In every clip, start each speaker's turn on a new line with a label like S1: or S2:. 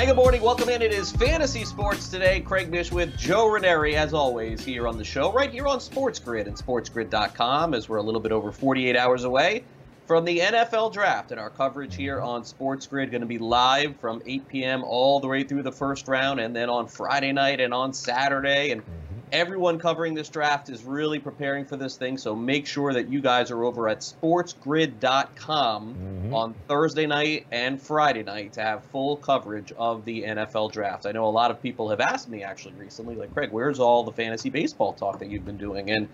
S1: Hey, good morning. Welcome in. It is Fantasy Sports today. Craig Mish with Joe Raineri, as always, here on the show, right here on Sports Grid and SportsGrid.com, as we're a little bit over 48 hours away from the NFL Draft. And our coverage here on Sports Grid going to be live from 8 p.m. all the way through the first round, and then on Friday night and on Saturday. And everyone covering this draft is really preparing for this thing. So make sure that you guys are over at sportsgrid.com
S2: Mm-hmm.
S1: on Thursday night and Friday night to have full coverage of the NFL draft. I know a lot of people have asked me actually recently, like, Craig, where's all the fantasy baseball talk that you've been doing? And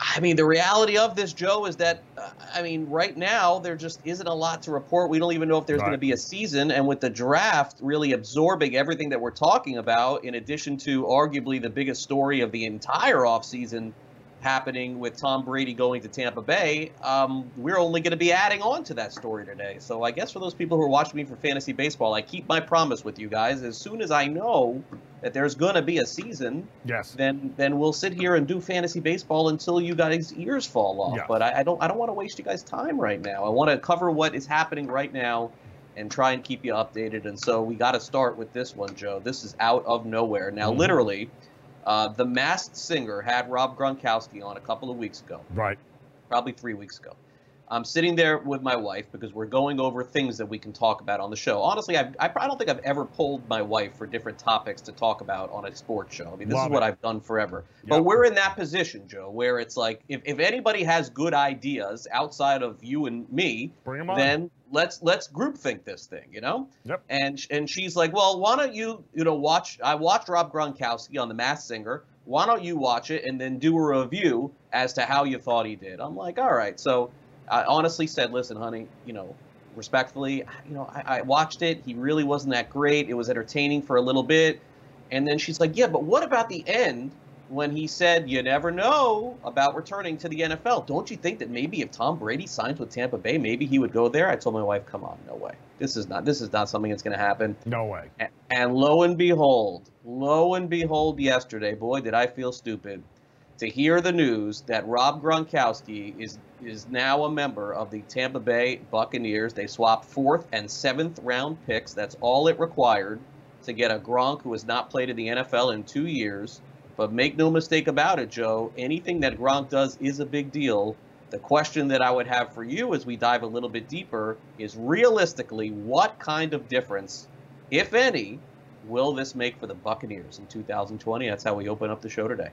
S1: I mean, the reality of this, Joe, is that, uh, I mean, right now, there just isn't a lot to report. We don't even know if there's
S2: Right.
S1: going to be a season. And with the draft really absorbing everything that we're talking about, in addition to arguably the biggest story of the entire offseason happening with Tom Brady going to Tampa Bay, um, we're only going to be adding on to that story today. So I guess for those people who are watching me for fantasy baseball, I keep my promise with you guys. As soon as I know that there's going to be a season,
S2: Yes.
S1: then then we'll sit here and do fantasy baseball until you guys' ears fall off. But I, I don't I don't want to waste you guys' time right now. I want to cover what is happening right now and try and keep you updated. And so we got to start with this one, Joe. This is out of nowhere. Now,
S2: Mhm.
S1: literally, uh, the Masked Singer had Rob Gronkowski on a couple of weeks ago
S2: Right.
S1: probably three weeks ago. I'm sitting there with my wife because we're going over things that we can talk about on the show. Honestly, I've, I, I don't think I've ever pulled my wife for different topics to talk about on a sports show. I mean, this
S2: Love
S1: is what
S2: it.
S1: I've done forever.
S2: Yeah.
S1: But we're in that position, Joe, where it's like if, if anybody has good ideas outside of you and me,
S2: Bring them on.
S1: then let's let's group think this thing, you know.
S2: Yep.
S1: And and she's like, well, why don't you you know watch? I watched Rob Gronkowski on The Masked Singer. Why don't you watch it and then do a review as to how you thought he did? I'm like, all right. So I honestly said, listen, honey, you know, respectfully, you know, I, I watched it. He really wasn't that great. It was entertaining for a little bit. And then she's like, yeah, but what about the end when he said, you never know about returning to the NFL? Don't you think that maybe if Tom Brady signs with Tampa Bay, maybe he would go there? I told my wife, come on, no way. This is not this is not something that's going to happen.
S2: no way.
S1: A- And lo and behold, lo and behold, yesterday, boy, did I feel stupid to hear the news that Rob Gronkowski is is now a member of the Tampa Bay Buccaneers. They swapped fourth and seventh round picks. That's all it required to get a Gronk who has not played in the NFL in two years. But make no mistake about it, Joe. Anything that Gronk does is a big deal. The question that I would have for you as we dive a little bit deeper is realistically, what kind of difference, if any, will this make for the Buccaneers in 2020? That's how we open up the show today.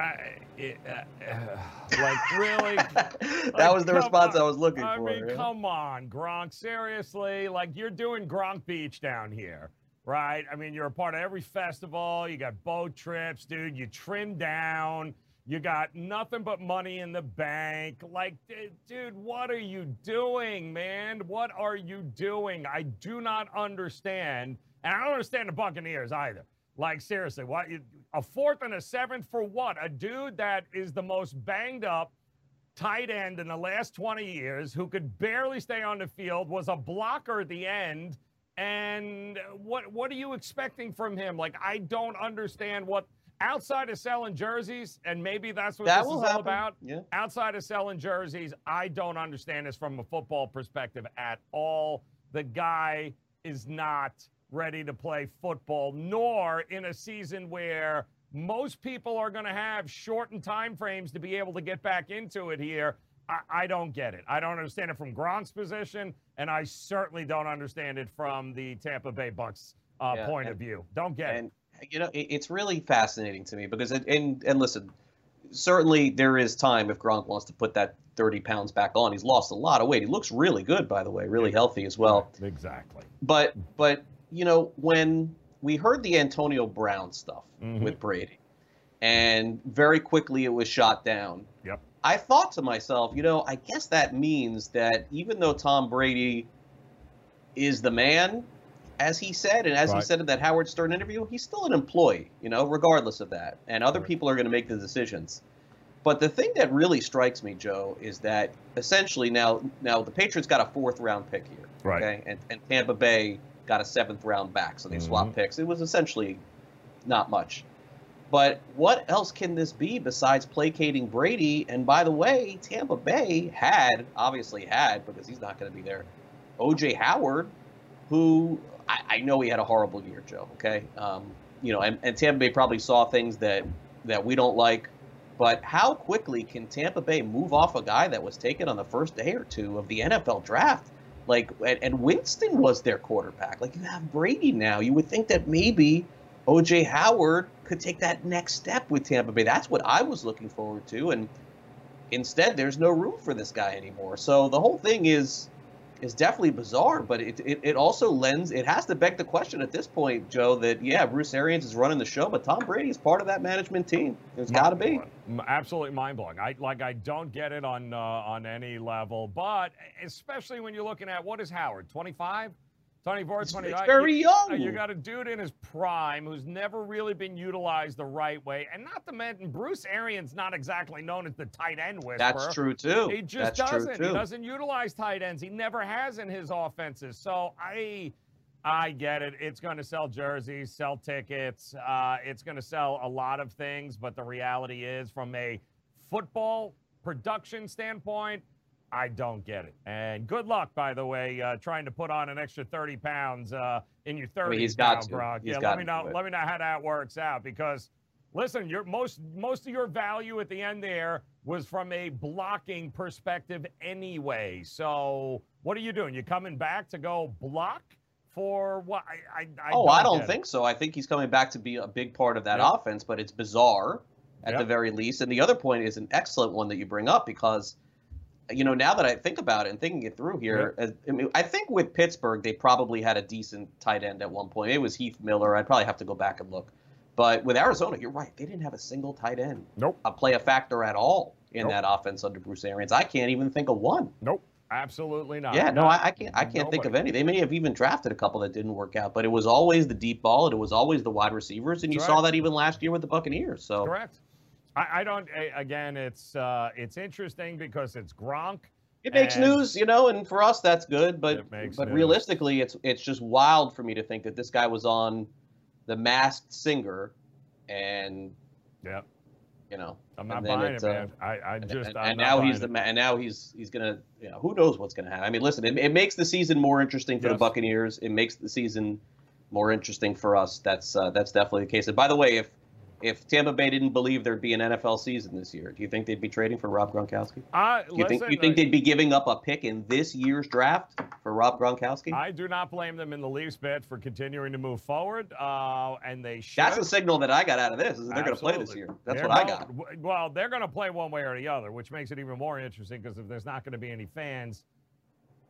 S2: I, it, uh, uh, like really?
S1: that was the response
S2: on.
S1: I was looking
S2: I
S1: for.
S2: mean,
S1: yeah.
S2: come on, Gronk. Seriously, like you're doing Gronk Beach down here, right? I mean, you're a part of every festival. You got boat trips, dude. You trim down. You got nothing but money in the bank. Like, dude, what are you doing, man? What are you doing? I do not understand. And I don't understand the Buccaneers either. Like, seriously, what? A fourth and a seventh for what? A dude that is the most banged up tight end in the last 20 years who could barely stay on the field, was a blocker at the end. And what what are you expecting from him? Like, I don't understand what outside of selling jerseys, and maybe that's what
S1: that
S2: this is all about.
S1: Yeah.
S2: Outside of selling jerseys, I don't understand this from a football perspective at all. The guy is not ready to play football, nor in a season where most people are going to have shortened time frames to be able to get back into it here. I, I don't get it. I don't understand it from Gronk's position, and I certainly don't understand it from the Tampa Bay Bucks uh,
S1: Yeah,
S2: point
S1: and-
S2: of view. Don't get it.
S1: And you know, it, it's really fascinating to me because, it, and and listen, certainly there is time if Gronk wants to put that 30 pounds back on. He's lost a lot of weight. He looks really good, by the way, really healthy as well.
S2: Exactly.
S1: But but you know when we heard the Antonio Brown stuff
S2: Mhm.
S1: with Brady, and very quickly it was shot down. I thought to myself, you know, I guess that means that even though Tom Brady is the man, as he said, and as
S2: Right.
S1: he said in that Howard Stern interview, he's still an employee, you know, regardless of that. And other
S2: Right.
S1: people are going to make the decisions. But the thing that really strikes me, Joe, is that essentially now, now the Patriots got a fourth round pick here,
S2: Right.
S1: okay, and, and Tampa Bay got a seventh round back, so they swapped mm-hmm. picks. It was essentially not much. But what else can this be besides placating Brady? And by the way, Tampa Bay had, obviously had, because he's not going to be there, OJ Howard, who I, I know he had a horrible year, Joe. Okay, um, you know, and, and Tampa Bay probably saw things that that we don't like. But how quickly can Tampa Bay move off a guy that was taken on the first day or two of the NFL draft? Like, and, and Winston was their quarterback. Like, you have Brady now. You would think that maybe OJ Howard could take that next step with Tampa Bay. That's what I was looking forward to. And instead, there's no room for this guy anymore. So the whole thing is is definitely bizarre, but it, it, it also lends it has to beg the question at this point, Joe, that yeah, Bruce Arians is running the show, but Tom Brady is part of that management team. There's got to be.
S2: Absolutely mind blowing. I like. I don't get it on uh, on any level, but especially when you're looking at what is Howard, 25, 24,
S1: It's,
S2: 29.
S1: it's very young.
S2: You got a dude in his prime who's never really been utilized the right way, and not to mention Bruce Arians, not exactly known as the tight end whisperer.
S1: That's true too.
S2: He just
S1: That's
S2: doesn't.
S1: true
S2: He doesn't utilize tight ends. He never has in his offenses. So I, I get it. It's going to sell jerseys, sell tickets. Uh, it's going to sell a lot of things. But the reality is, from a football production standpoint, I don't get it. And good luck, by the way, uh, trying to put on an extra 30 pounds uh, in your 30s
S1: mean, he's got
S2: now,
S1: to.
S2: Gronk.
S1: He's
S2: yeah,
S1: got
S2: let me know. Let me know how that works out because listen, your most most of your value at the end there was from a blocking perspective anyway. So what are you doing? You coming back to go block for what? I, I, I
S1: oh, I don't
S2: get it.
S1: think so. I think he's coming back to be a big part of that
S2: Yep.
S1: offense, but it's bizarre at
S2: Yep.
S1: the very least. And the other point is an excellent one that you bring up because, you know, now that I think about it and thinking it through here, as- uh, I, mean, I think with Pittsburgh they probably had a decent tight end at one point. It was Heath Miller. I'd probably have to go back and look. But with Arizona, you're right. They didn't have a single tight end
S2: Nope.
S1: a play a factor at all in
S2: Nope.
S1: that offense under Bruce Arians. I can't even think of one.
S2: Nope. Absolutely not.
S1: Yeah, no, I, I can't. I can't think of any. They may have even drafted a couple that didn't work out, but it was always the deep ball, and it was always the wide receivers, and you saw that even last year with the Buccaneers. So
S2: Correct. I, I don't. a- Again, it's uh, it's interesting because it's Gronk.
S1: it makes
S2: And-
S1: news, you know, and for us that's good. But
S2: It makes
S1: but
S2: news.
S1: realistically, it's it's just wild for me to think that this guy was on the Masked Singer, and
S2: Yeah,
S1: you know,
S2: I'm not buying it,
S1: uh,
S2: man. I, I just.
S1: and, and now he's the
S2: it.
S1: ma- and now he's he's gonna you know who knows what's gonna happen. I mean, listen, it, it makes the season more interesting for the Buccaneers. It makes the season more interesting for us. That's uh, that's definitely the case. And by the way, if if Tampa Bay didn't believe there'd be an NFL season this year, do you think they'd be trading for Rob Gronkowski?
S2: Uh,
S1: Do you think you think
S2: uh,
S1: they'd be giving up a pick in this year's draft for Rob Gronkowski?
S2: I do not blame them in the least bit for continuing to move forward, uh, and they should.
S1: That's the signal that I got out of this. Is that they're going to play this year. That's
S2: They're
S1: what I got.
S2: Well, they're going to play one way or the other, which makes it even more interesting because if there's not going to be any fans,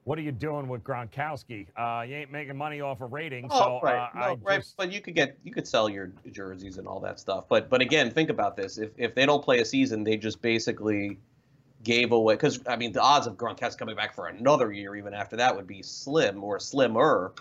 S2: what are you doing with Gronkowski? Uh, you ain't making money off of ratings,
S1: Oh,
S2: so
S1: right,
S2: uh,
S1: no,
S2: I
S1: right.
S2: just
S1: But you could get you could sell your jerseys and all that stuff. But but again, think about this: if if they don't play a season, they just basically gave away. Because I mean, the odds of Gronkowski coming back for another year, even after that, would be slim or slimmer.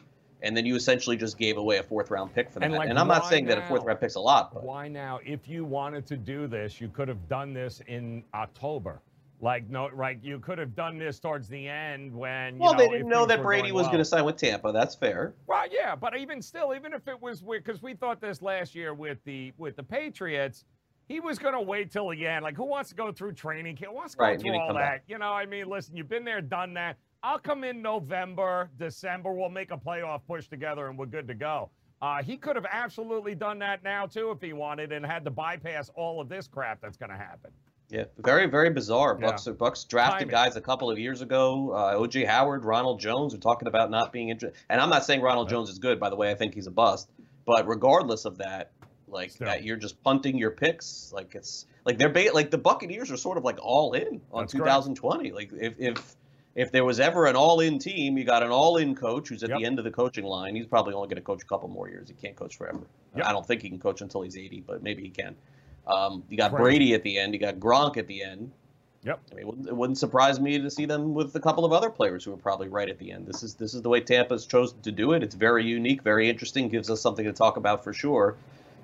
S1: And then you essentially just gave away a fourth round pick for that.
S2: And,
S1: And, I'm not saying that a fourth round pick's a lot, but
S2: why now? If you wanted to do this, you could have done this in October. Like no, like you could have done this towards the end when. You
S1: well,
S2: know,
S1: they didn't know that Brady was
S2: well.
S1: going to sign with Tampa. That's fair.
S2: Well, yeah, but even still, even if it was because we thought this last year with the with the Patriots, he was going to wait till the end. Like, who wants to go through training camp? Who wants to go
S1: Right,
S2: through all that?
S1: back.
S2: You know, I mean, listen, you've been there, done that. I'll come in November, December. We'll make a playoff push together, and we're good to go. Uh, he could have absolutely done that now too if he wanted, and had to bypass all of this crap that's going to happen.
S1: Yeah, very, very bizarre.
S2: Yeah.
S1: Bucks Bucks drafted
S2: Timing.
S1: guys a couple of years ago. Uh, O.J. Howard, Ronald Jones are talking about not being interested. And I'm not saying Ronald
S2: Yeah.
S1: Jones is good. By the way, I think he's a bust. But regardless of that, like
S2: Still.
S1: that, you're just punting your picks. Like it's like they're ba- like the Buccaneers are sort of like all in on
S2: That's correct.
S1: 2020. Like if if if there was ever an all-in team, you got an all-in coach who's at
S2: Yep.
S1: the end of the coaching line. He's probably only going to coach a couple more years. He can't coach forever.
S2: Yep.
S1: I don't think he can coach until he's 80, but maybe he can. Um, you got. Brady at the end. You got Gronk at the end.
S2: Yep.
S1: I mean, it wouldn't, it wouldn't surprise me to see them with a couple of other players who are probably right at the end. This is this is the way Tampa's chosen to do it. It's very unique, very interesting, gives us something to talk about for sure.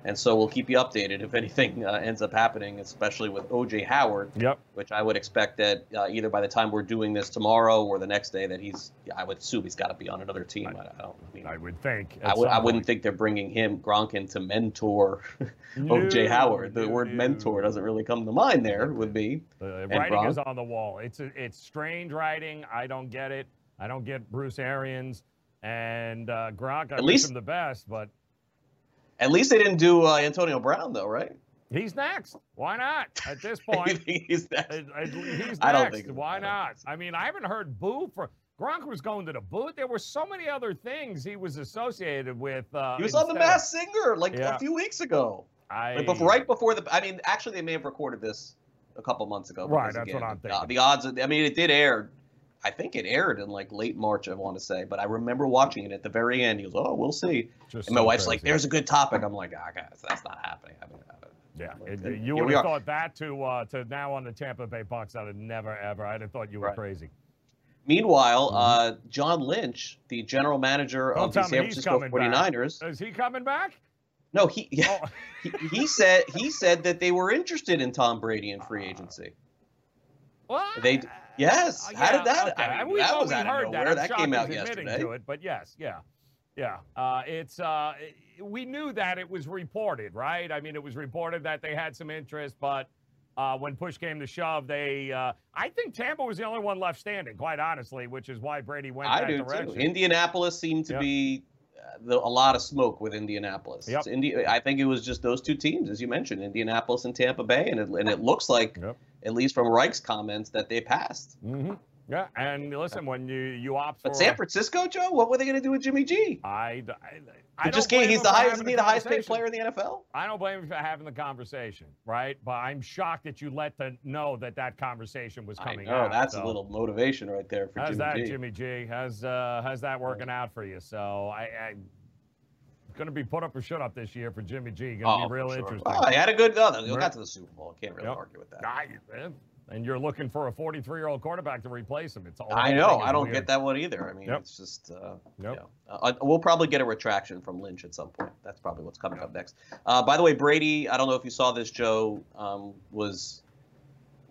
S1: And so we'll keep you updated if anything uh, ends up happening, especially with OJ Howard,
S2: Yep.
S1: which I would expect that uh, either by the time we're doing this tomorrow or the next day that he's, I would assume he's got to be on another team. I, I don't. I mean,
S2: I would think.
S1: I would. I wouldn't think they're bringing him Gronk in to mentor OJ Howard. The
S2: no,
S1: word
S2: no.
S1: mentor doesn't really come to mind there. Would be
S2: The writing is on the wall. It's a, it's strange writing. I don't get it. I don't get Bruce Arians and uh, Gronk. I
S1: At least-
S2: him the best, but
S1: at least they didn't do uh, Antonio Brown though, right?
S2: he's next. Why not? At this point,
S1: he's
S2: Uh, uh, he's next.
S1: I don't think.
S2: Why not? I mean, I haven't heard boo for Gronk was going to the booth. There were so many other things he was associated with. Uh,
S1: He was on the
S2: of-
S1: Singer like
S2: Yeah.
S1: a few weeks ago.
S2: I,
S1: Like before, right before the. I mean, actually, they may have recorded this a couple months ago.
S2: Right, that's what I'm
S1: uh,
S2: thinking.
S1: the odds. Of, I mean, it did air. I think it aired in like late March. I want to say, but I remember watching it at the very end. He goes, "Oh, we'll see."
S2: Just
S1: And my
S2: so
S1: wife's like, "There's a good topic." I'm like, "Ah, guys, that's not happening." I mean, uh,
S2: Yeah, it- you would have thought that to uh, to now on the Tampa Bay Bucks. I'd have never ever. I'd have thought you were
S1: Right.
S2: crazy.
S1: Meanwhile,
S2: Mhm.
S1: uh, John Lynch, the general manager
S2: Don't
S1: of the San Francisco
S2: coming back.
S1: 49ers,
S2: Is he coming back?
S1: no, he,
S2: Oh,
S1: he he said he said that they were interested in Tom Brady in free agency.
S2: what?
S1: They- yes.
S2: Uh,
S1: How did
S2: yeah,
S1: that- I mean,
S2: we,
S1: that
S2: well,
S1: was out of
S2: heard
S1: nowhere.
S2: That,
S1: That came out yesterday.
S2: To it, but yes, yeah, yeah. Uh, it's uh, we knew that it was reported, right? I mean, it was reported that they had some interest, but uh, when push came to shove, they. Uh, I think Tampa was the only one left standing, quite honestly, which is why Brady went
S1: I
S2: that
S1: do
S2: direction.
S1: too. Indianapolis seemed to
S2: Yep.
S1: be uh, the, a lot of smoke with Indianapolis.
S2: Yep.
S1: Indi- I think it was just those two teams, as you mentioned, Indianapolis and Tampa Bay, and it, and it looks like,
S2: Yep.
S1: At least from Reich's comments, that they passed.
S2: hmm Yeah, and listen, when you you opt
S1: But
S2: for,
S1: San Francisco, Joe, what were they going to do with Jimmy G?
S2: I, I, I
S1: just can't. He's the highest. he
S2: the
S1: the highest paid player in the NFL?
S2: I don't blame him for having the conversation, right? But I'm shocked that you let them know that that conversation was coming Oh,
S1: that's
S2: so
S1: a little motivation right there for
S2: How's
S1: Jimmy
S2: that,
S1: G.
S2: Jimmy G? How's uh, how's that working out for you? So I, I going to be put up or shut up this year for Jimmy G. Going to
S1: Oh,
S2: be real
S1: sure.
S2: interesting.
S1: Oh, he had a good. Oh,
S2: Right.
S1: got to the Super Bowl. Can't really
S2: Yep.
S1: argue with that.
S2: I- and you're looking for a 43 year old quarterback to replace him. It's all
S1: I know. I don't
S2: weird.
S1: get that one either. I mean,
S2: Yep.
S1: it's just. Uh,
S2: Yep.
S1: you know, uh, we'll probably get a retraction from Lynch at some point. That's probably what's coming up next. Uh, by the way, Brady. I don't know if you saw this. Joe um, was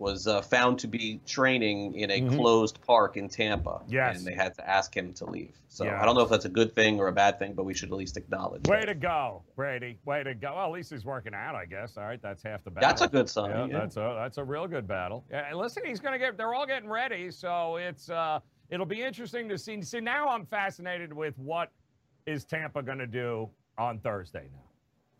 S1: was uh, found to be training in a
S2: Mhm.
S1: closed park in Tampa.
S2: Yes.
S1: And they had to ask him to leave. So
S2: Yeah.
S1: I don't know if that's a good thing or a bad thing, but we should at least acknowledge.
S2: Way
S1: that.
S2: to go, Brady. Way to go. Well, at least he's working out, I guess. All right, that's half the battle.
S1: That's a good sign.
S2: Yeah,
S1: yeah.
S2: that's a that's a real good battle. Yeah, and listen, he's going to get. They're all getting ready, so it's uh, it'll be interesting to see. See, now I'm fascinated with what is Tampa going to do on Thursday now.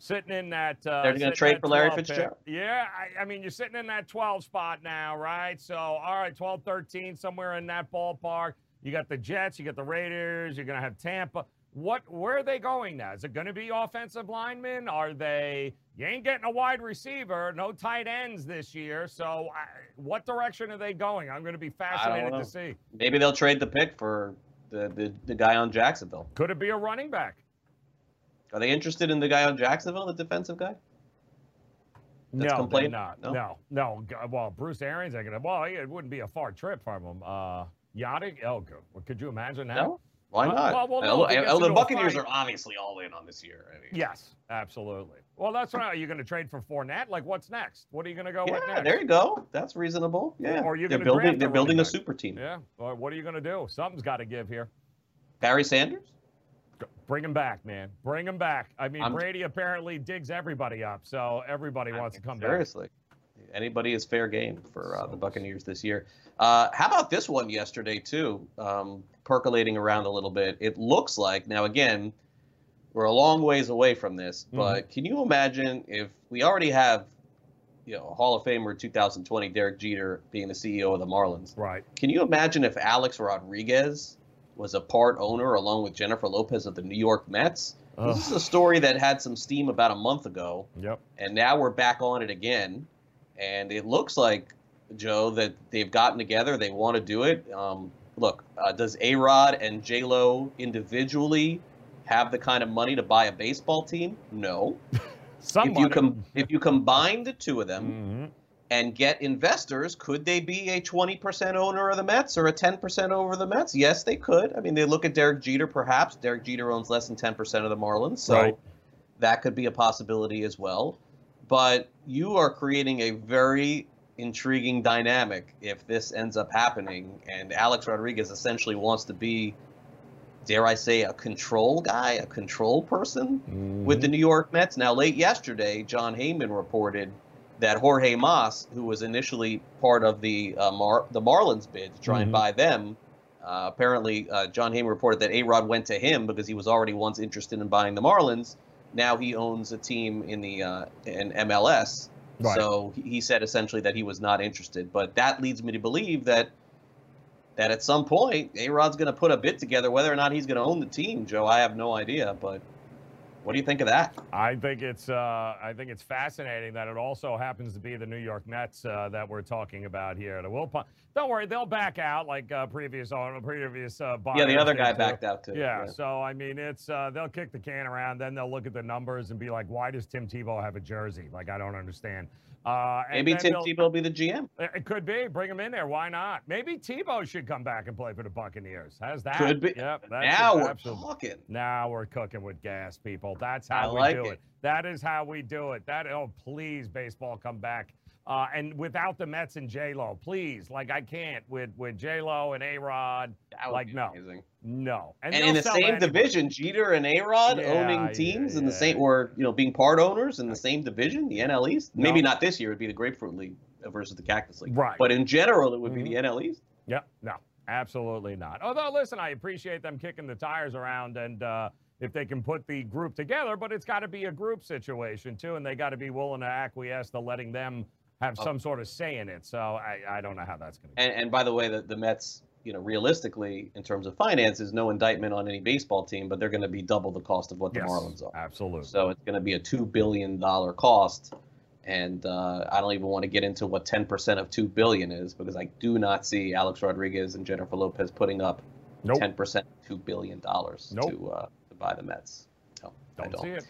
S2: Sitting in that. Uh,
S1: They're gonna trade for Larry
S2: 12 pick.
S1: Fitzgerald?
S2: Yeah, I, I mean, you're sitting in that 12 spot now, right? So, all right, 12, 13, somewhere in that ballpark. You got the Jets, you got the Raiders, you're going to have Tampa. What? Where are they going now? Is it going to be offensive linemen? Are they? You ain't getting a wide receiver, no tight ends this year. So, I, what direction are they going? I'm going to be fascinated to see.
S1: Maybe they'll trade the pick for the, the, the guy on Jacksonville.
S2: Could it be a running back?
S1: Are they interested in the guy on Jacksonville, the defensive guy? That's
S2: no, they're not.
S1: No?
S2: No, no. Well, Bruce Arians, ain't gonna. Well, it wouldn't be a far trip from him. Uh. Oh, could you imagine that?
S1: No? Why
S2: Uh,
S1: not?
S2: well, well,
S1: Uh,
S2: no, he
S1: uh, the Buccaneers
S2: fight-
S1: are obviously all in on this year. I mean,
S2: Yes, absolutely. Well, that's right. Are you going to trade for Fournette? Like, what's next? What are you going to go with
S1: yeah,
S2: next?
S1: there you go. That's reasonable. Yeah,
S2: Or you're
S1: they're building. They're building a super team.
S2: Yeah. Or what are you going to do? Something's got to give here.
S1: Barry Sanders.
S2: Bring him back, man. Bring him back. I mean,
S1: I'm-
S2: Brady apparently digs everybody up, so everybody wants to come back.
S1: Seriously, anybody is fair game for uh, the Buccaneers this year. Uh, how about this one yesterday too? Um, percolating around a little bit. It looks like now again, we're a long ways away from this,
S2: Mm-hmm.
S1: but can you imagine if we already have, you know, Hall of Famer 2020 Derek Jeter being the CEO of the Marlins?
S2: Right.
S1: Can you imagine if Alex Rodriguez was a part owner along with Jennifer Lopez of the New York Mets?
S2: Ugh.
S1: This is a story that had some steam about a month ago
S2: Yep.
S1: and now we're back on it again. And it looks like Joe that they've gotten together. They want to do it. Um, look, uh, does A Rod and J Lo individually have the kind of money to buy a baseball team? No.
S2: Somebody.
S1: If you com- if you combine the two of them
S2: Mhm.
S1: And get investors, could they be a 20% owner of the Mets or a 10% over the Mets? Yes, they could. I mean, they look at Derek Jeter, perhaps. Derek Jeter owns less than 10% of the Marlins, so
S2: Right.
S1: that could be a possibility as well. But you are creating a very intriguing dynamic if this ends up happening, and Alex Rodriguez essentially wants to be, dare I say, a control guy, a control person with the mm-hmm. New York Mets. Now, late yesterday, Jon Heyman reported that Jorge Mas, who was initially part of the uh, Mar- the Marlins bid to try and
S2: Mhm.
S1: buy them, uh, apparently uh, Jon Heyman reported that A Rod went to him because he was already once interested in buying the Marlins. Now he owns a team in the uh, in MLS.
S2: Right.
S1: So he- he said essentially that he was not interested. But that leads me to believe that that at some point A Rod's going to put a bid together. Whether or not he's going to own the team, Joe, I have no idea. But what do you think of that?
S2: I think it's uh, I think it's fascinating that it also happens to be the New York Mets uh, that we're talking about here. The Will, don't worry, they'll back out like uh, previous owner, previous uh,
S1: Yeah, the other guy
S2: too.
S1: backed out too.
S2: Yeah, so I mean, it's uh, they'll kick the can around, then they'll look at the numbers and be like, "Why does Tim Tebow have a jersey?" Like, I don't understand. Uh,
S1: Maybe Tim Tebow will be the GM.
S2: It could be. Bring him in there. Why not? Maybe Tebow should come back and play for the Buccaneers. How's that?
S1: Could be.
S2: Yep. That's
S1: now we're
S2: absolute-
S1: talking.
S2: now we're cooking with gas, people. That's
S1: I
S2: how we
S1: like
S2: do
S1: it.
S2: it. That is how we do it. That oh please, baseball come back. Uh, and without the Mets and J Lo, please. Like I can't with with J Lo and A Rod. Like, no.
S1: amazing.
S2: No.
S1: And,
S2: they'll
S1: in the same division, Jeter and A Rod
S2: Yeah,
S1: owning
S2: yeah,
S1: teams in the
S2: yeah.
S1: same, or you know, being part owners in the same division, the NL East. Maybe not this year; it'd be the Grapefruit League versus the Cactus League.
S2: Right.
S1: But in general, it would
S2: Mhm.
S1: be the NL East.
S2: Yep. No, absolutely not. Although, listen, I appreciate them kicking the tires around and uh, if they can put the group together, but it's got to be a group situation too, and they got to be willing to acquiesce to letting them have
S1: Oh.
S2: some sort of say in it. So I, I don't know how that's going to.
S1: And, and by the way, the, the Mets, you know, realistically, in terms of finances, no indictment on any baseball team, but they're going to be double the cost of what the
S2: Yes,
S1: Marlins are.
S2: Absolutely.
S1: So it's going to be a two billion dollar cost, and uh, I don't even want to get into what ten percent of two billion is because I do not see Alex Rodriguez and Jennifer Lopez putting up
S2: Nope.
S1: ten percent two billion dollars
S2: Nope.
S1: to uh, to buy the Mets. No, I
S2: don't,
S1: don't.
S2: see it.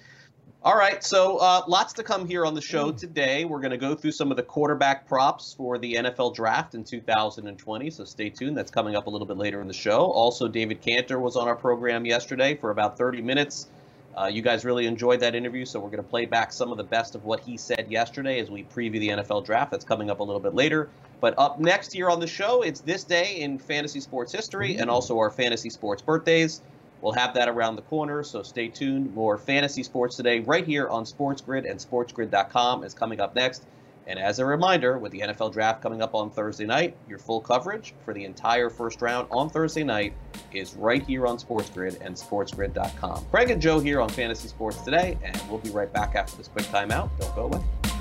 S1: All right, so uh, lots to come here on the show
S2: Mm.
S1: today. We're going to go through some of the quarterback props for the NFL draft in 2020, so stay tuned. That's coming up a little bit later in the show. Also, David Cantor was on our program yesterday for about 30 minutes. Uh, you guys really enjoyed that interview, so we're going to play back some of the best of what he said yesterday as we preview the NFL draft. That's coming up a little bit later. But up next here on the show, it's this day in fantasy sports history and also our fantasy sports birthdays. We'll have that around the corner, so stay tuned. More fantasy sports today, right here on Sports Grid and SportsGrid.com is coming up next. And as a reminder, with the NFL draft coming up on Thursday night, your full coverage for the entire first round on Thursday night is right here on Sports Grid and SportsGrid.com. Craig and Joe here on Fantasy Sports today, and we'll be right back after this quick timeout. Don't go away.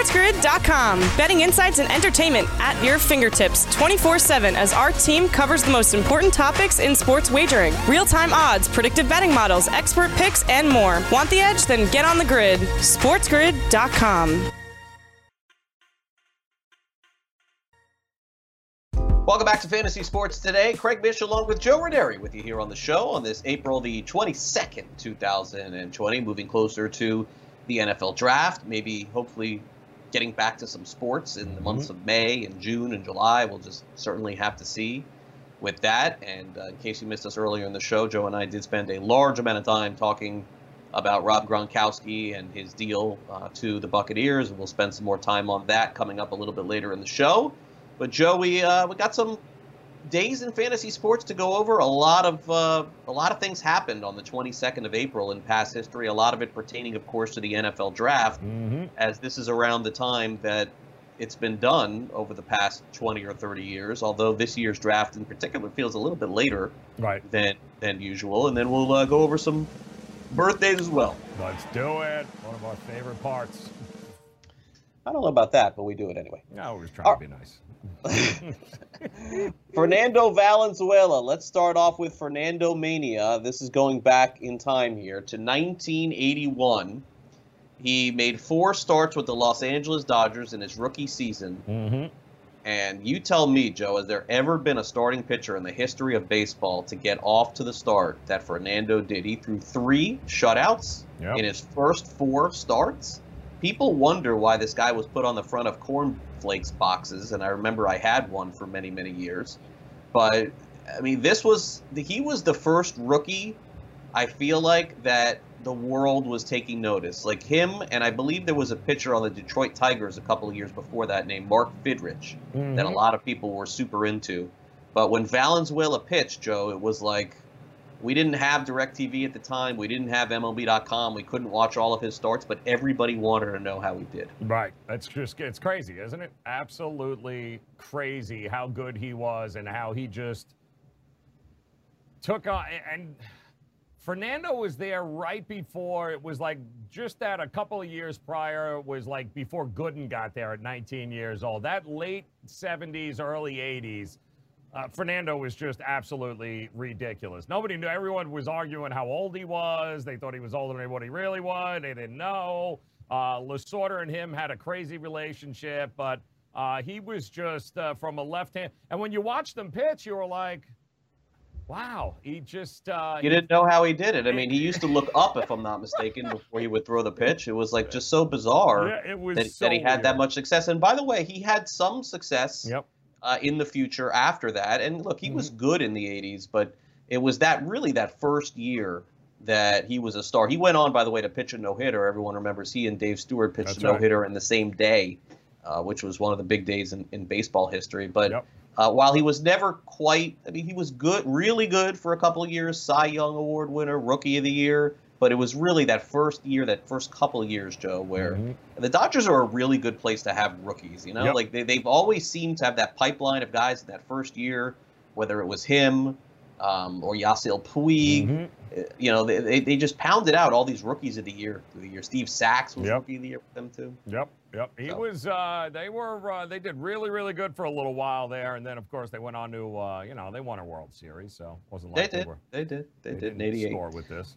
S3: SportsGrid.com. Betting insights and entertainment at your fingertips 24 7 as our team covers the most important topics in sports wagering real time odds, predictive betting models, expert picks, and more. Want the edge? Then get on the grid. SportsGrid.com.
S1: Welcome back to Fantasy Sports today. Craig Mish along with Joe Raineri with you here on the show on this April the 22nd, 2020, moving closer to the NFL draft, maybe hopefully getting back to some sports in the months of May and June and July. We'll just certainly have to see with that. And uh, in case you missed us earlier in the show, Joe and I did spend a large amount of time talking about Rob Gronkowski and his deal uh, to the Buccaneers. And we'll spend some more time on that coming up a little bit later in the show. But Joe, we uh, we got some days in fantasy sports to go over. A lot of uh, a lot of things happened on the 22nd of April in past history. A lot of it pertaining, of course, to the NFL draft,
S2: Mm-hmm.
S1: as this is around the time that it's been done over the past 20 or 30 years. Although this year's draft in particular feels a little bit later
S2: Right.
S1: than than usual. And then we'll uh, go over some birthdays as well.
S2: Let's do it. One of our favorite parts.
S1: I don't know about that, but we do it anyway.
S2: No, we're just trying
S1: All-
S2: to be nice.
S1: Fernando Valenzuela. Let's start off with Fernando Mania. This is going back in time here to 1981. He made four starts with the Los Angeles Dodgers in his rookie season.
S2: Mm-hmm.
S1: And you tell me, Joe, has there ever been a starting pitcher in the history of baseball to get off to the start that Fernando did? He threw three shutouts
S2: Yep.
S1: in his first four starts. People wonder why this guy was put on the front of cornflakes boxes, and I remember I had one for many, many years. But I mean, this was he was the first rookie. I feel like that the world was taking notice, like him, and I believe there was a pitcher on the Detroit Tigers a couple of years before that named Mark Fidrych that a
S2: Mhm.
S1: lot of people were super into. But when Valenzuela pitched, Joe, it was like we didn't have DirecTV at the time. We didn't have MLB.com. We couldn't watch all of his starts, but everybody wanted to know how he did.
S2: Right. That's just it's crazy, isn't it? Absolutely crazy how good he was and how he just took on and Fernando was there right before it was like just that a couple of years prior it was like before Gooden got there at 19 years old. That late 70s, early 80s. Uh, Fernando was just absolutely ridiculous. Nobody knew. Everyone was arguing how old he was. They thought he was older than what he really was. They didn't know. Uh, Lasorda and him had a crazy relationship, but uh, he was just uh, from a left hand. And when you watch them pitch, you were like, wow, he just. Uh,
S1: You didn't know how he did it. I mean, he used to look up, if I'm not mistaken, before he would throw the pitch. It was like just so bizarre
S2: Yeah, it was
S1: that,
S2: so
S1: that he had that much success. And by the way, he had some success
S2: Yep.
S1: Uh, in the future after that. And look, he
S2: Mm-hmm.
S1: was good in the 80s, but it was that really that first year that he was a star. He went on, by the way, to pitch a no hitter. Everyone remembers he and Dave Stewart pitched
S2: That's
S1: a no hitter in the same day, uh, which was one of the big days in, in baseball history. But
S2: Yep.
S1: uh, while he was never quite, I mean, he was good, really good for a couple of years, Cy Young Award winner, Rookie of the Year. But it was really that first year, that first couple of years, Joe, where
S2: Mhm.
S1: the Dodgers are a really good place to have rookies. You know,
S2: Yep.
S1: like they, they've always seemed to have that pipeline of guys in that first year, whether it was him um, or Yasiel Puig.
S2: Mhm.
S1: Uh, You know, they, they, they just pounded out all these rookies of the year through the year. Steve Sax was
S2: Yep.
S1: rookie of the year with them too.
S2: Yep, yep. He
S1: So-
S2: was. Uh, they were. Uh, they did really, really good for a little while there, and then of course they went on to. Uh, you know, they won a World Series, so it wasn't like
S1: They
S2: like
S1: did.
S2: were.
S1: They did. They, did in
S2: didn't
S1: '88.
S2: score with this.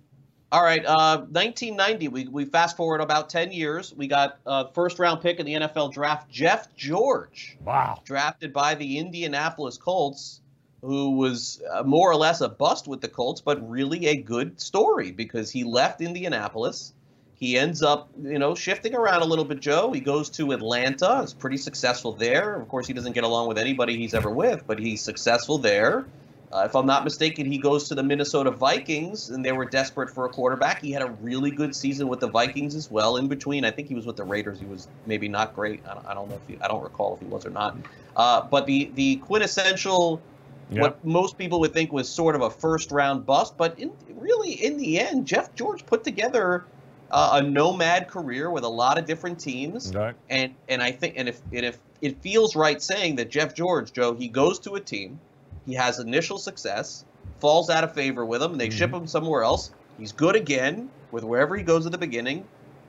S1: All right, uh, 1990. We, we fast forward about 10 years. We got uh, first round pick in the NFL draft, Jeff George,
S2: Wow.
S1: drafted by the Indianapolis Colts, who was uh, more or less a bust with the Colts, but really a good story because he left Indianapolis. He ends up, you know, shifting around a little bit. Joe. He goes to Atlanta. Is pretty successful there. Of course, he doesn't get along with anybody he's ever with, but he's successful there. Uh, if I'm not mistaken, he goes to the Minnesota Vikings, and they were desperate for a quarterback. He had a really good season with the Vikings as well. In between, I think he was with the Raiders. He was maybe not great. I don't, I don't know if he, I don't recall if he was or not. Uh, but the the quintessential,
S2: Yep.
S1: what most people would think was sort of a first round bust, but in, really in the end, Jeff George put together uh, a nomad career with a lot of different teams.
S2: Right.
S1: And and I think and if and if it feels right saying that Jeff George, Joe, he goes to a team, he has initial success, falls out of favor with them, and they ship
S2: Mm-hmm.
S1: him somewhere else. He's good again with wherever he goes at the beginning,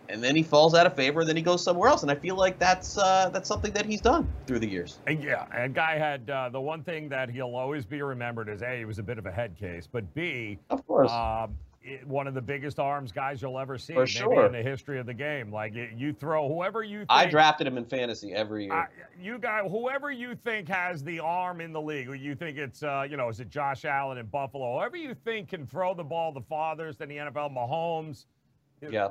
S1: and then he falls out of favor, and then he goes somewhere else. And I feel like that's uh, that's something that he's done through the years.
S2: And yeah, and guy had uh, the one thing that he'll always be remembered is a he was a bit of a head case, but b
S1: Of course.
S2: it- one of the biggest arms guys you'll ever see,
S1: For sure.
S2: in the history of the game. Like you throw whoever you. Think,
S1: I drafted him in fantasy every year.
S2: I- you guys, whoever you think has the arm in the league, or you think it's, uh, you know, is it Josh Allen in Buffalo? Whoever you think can throw the ball the farthest in the NFL, Mahomes
S1: yeah.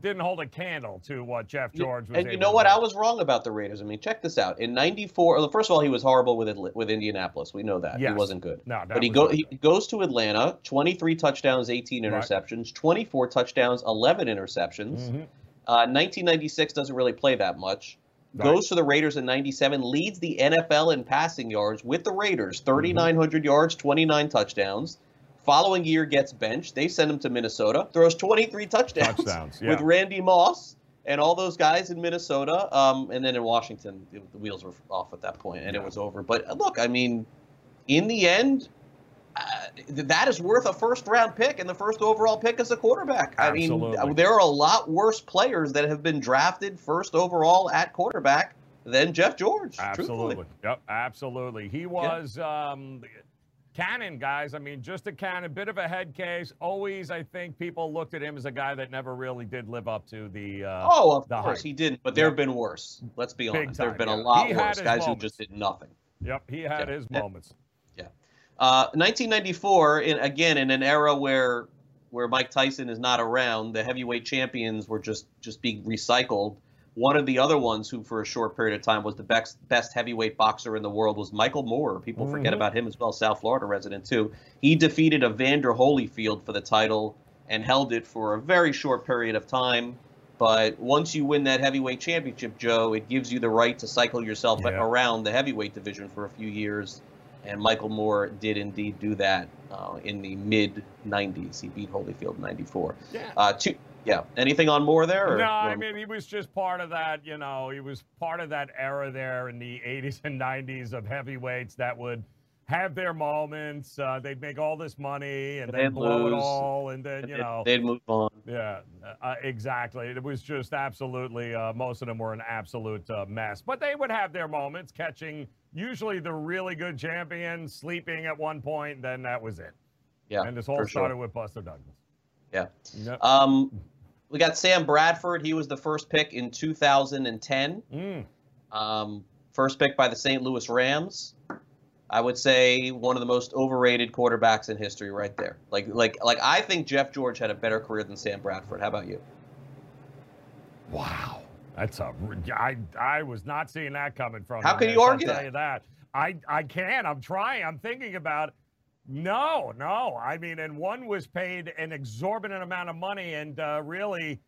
S2: Didn't hold a candle to what Jeff George was.
S1: and you know what? I was wrong about the Raiders. I mean, check this out. In '94, first of all, he was horrible with Atl- with Indianapolis. We know that
S2: Yes.
S1: he wasn't good.
S2: No,
S1: but he go he goes to Atlanta, 23 touchdowns, 18
S2: Right.
S1: interceptions, 24 touchdowns, 11 interceptions.
S2: Mhm.
S1: Uh, 1996 doesn't really play that much.
S2: Right.
S1: Goes to the Raiders in 97, leads the NFL in passing yards with the Raiders,
S2: Mm-hmm.
S1: 3,900 yards, 29 touchdowns. Following year gets benched. They send him to Minnesota, throws 23 touchdowns,
S2: Touchdowns, yeah.
S1: with Randy Moss and all those guys in Minnesota. Um, and then in Washington, the the wheels were off at that point, and
S2: Yeah.
S1: it was over. But uh, look, I mean, in the end, uh, that is worth a first round pick and the first overall pick as a quarterback. I mean, uh, there are a lot worse players that have been drafted first overall at quarterback than Jeff George.
S2: Absolutely.
S1: Truthfully.
S2: Yep, absolutely. He was um Cannon, guys. I mean, just a cannon, bit of a head case. Always, I think people looked at him as a guy that never really did live up to the. Uh,
S1: oh, of
S2: the
S1: course
S2: hype.
S1: he didn't, but there have been worse. Let's be
S2: Big
S1: honest. There have been a lot
S2: He
S1: worse. Guys who just did nothing.
S2: Yep, he had
S1: Yeah.
S2: his moments.
S1: Yeah.
S2: moments.
S1: Uh, 1994, in, again in an era where where Mike Tyson is not around, the heavyweight champions were just just being recycled. One of the other ones who, for a short period of time, was the best best heavyweight boxer in the world was Michael Moorer. People forget
S2: Mhm.
S1: about him as well. South Florida resident too. He defeated Evander Holyfield for the title and held it for a very short period of time. But once you win that heavyweight championship, Joe, it gives you the right to cycle yourself
S2: Yeah.
S1: around the heavyweight division for a few years and Michael Moorer did indeed do that uh, in the mid 90s. He beat Holyfield in 94.
S2: Yeah.
S1: Uh, two, yeah. Anything on Moorer there? Or,
S2: No, I mean he was just part of that. You know, he was part of that era there in the '80s and '90s of heavyweights that would have their moments. Uh, they'd make all this money and
S1: And
S2: then
S1: they'd
S2: it
S1: lose.
S2: all, and then you know,
S1: they'd move on.
S2: yeah, uh, exactly. It was just absolutely. Uh, most of them were an absolute uh, mess, but they would have their moments, catching usually the really good champion, sleeping at one point, then that was it.
S1: Yeah,
S2: and this all
S1: for sure.
S2: started with Buster Douglas.
S1: Yeah.
S2: Yep.
S1: Um, we got Sam Bradford. He was the first pick in 2010.
S2: Mm.
S1: Um, first pick by the St. Louis Rams. I would say one of the most overrated quarterbacks in history, right there. Like, like, like I think Jeff George had a better career than Sam Bradford. How about you?
S2: Wow. That's a. I I was not seeing that coming from.
S1: How
S2: him,
S1: can you
S2: I'll
S1: argue
S2: tell
S1: that?
S2: you that. I I can. I'm trying. I'm thinking about. it. No, no. I mean, and one was paid an exorbitant amount of money, and uh, really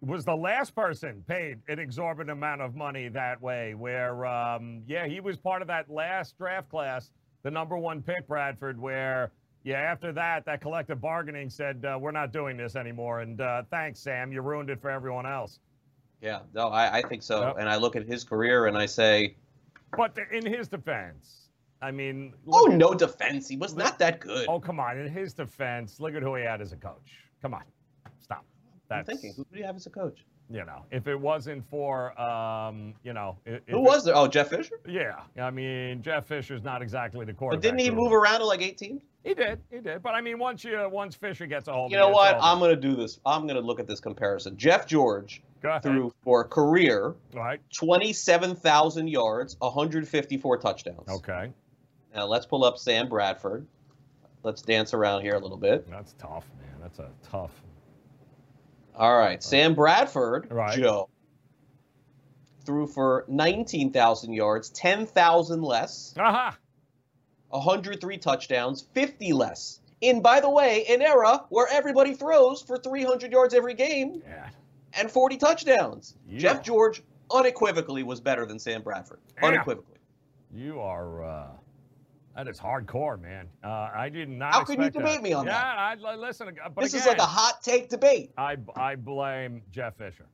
S2: was the last person paid an exorbitant amount of money that way. Where, um, yeah, he was part of that last draft class, the number one pick, Bradford. Where, yeah, after that, that collective bargaining said uh, we're not doing this anymore. And uh, thanks, Sam. You ruined it for everyone else.
S1: Yeah, no, I, I think so.
S2: Yep.
S1: And I look at his career and I say,
S2: But in his defense, I mean,
S1: oh,
S2: look
S1: no defense. He was not that good.
S2: oh come on! In his defense, look at who he had as a coach. Come on, stop.
S1: I'm thinking, who do you have as a coach?
S2: you know, if it wasn't for um, you know, if
S1: Who was there? Oh, Jeff Fisher.
S2: Yeah, I mean, Jeff Fisher's not exactly the quarterback.
S1: But didn't he move around to like 18?
S2: He did, he did. But I mean, once you once Fisher gets a hold,
S1: You know what? I'm going to do this. I'm going to look at this comparison. Jeff George
S2: ahead.
S1: for a career
S2: All right.
S1: 27,000 yards, 154 touchdowns.
S2: Okay,
S1: Now let's pull up Sam Bradford. Let's dance around here a little bit.
S2: that's tough, man. That's a tough.
S1: All right, Sam Bradford,
S2: Right.
S1: Joe, threw for 19,000 yards, 10,000 less,
S2: Aha.
S1: 103 touchdowns, 50 less. In, by the way, an era where everybody throws for 300 yards every game
S2: Yeah.
S1: and 40 touchdowns.
S2: Yeah.
S1: Jeff George unequivocally was better than Sam Bradford.
S2: Yeah.
S1: Unequivocally.
S2: You are. uh That is hardcore, man. Uh, I did not.
S1: How could you
S2: expect that.
S1: debate me on
S2: yeah,
S1: that?
S2: I, I listen. uh, But
S1: This is like a hot take debate.
S2: I I blame Jeff Fisher.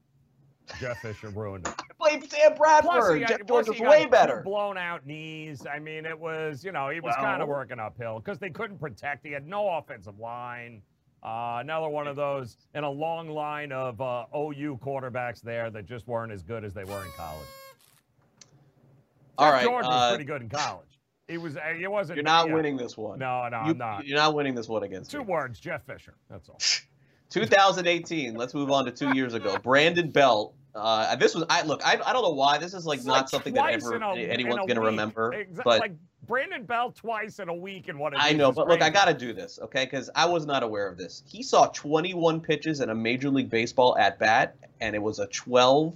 S2: Jeff Fisher ruined it.
S1: I Blame Sam Bradford.
S2: Plus, he got-
S1: Jeff
S2: plus
S1: George was way better.
S2: Blown out knees. I mean, it was you know he was kind of working uphill because they couldn't protect. He had no offensive line. Uh, another one of those in a long line of uh, OU quarterbacks there that just weren't as good as they were in college.
S1: All
S2: Jeff
S1: right,
S2: George was
S1: uh,
S2: pretty good in college. He was. uh, He wasn't.
S1: You're not
S2: yeah.
S1: winning this one.
S2: No, no,
S1: you,
S2: I'm not.
S1: You're not winning this one against
S2: Two
S1: me.
S2: words, Jeff Fisher. That's all.
S1: 2018. Let's move on to two years ago. Brandon Belt. Uh, this was I look. I, I don't know why this is like
S2: It's
S1: not
S2: like
S1: something that ever
S2: a-
S1: anyone's gonna
S2: week.
S1: remember.
S2: Exa-
S1: But
S2: like Brandon Belt twice in a week and what
S1: I know. But look, I got to do this, okay? Because I was not aware of this. He saw 21 pitches in a Major League Baseball at bat, and it was a 12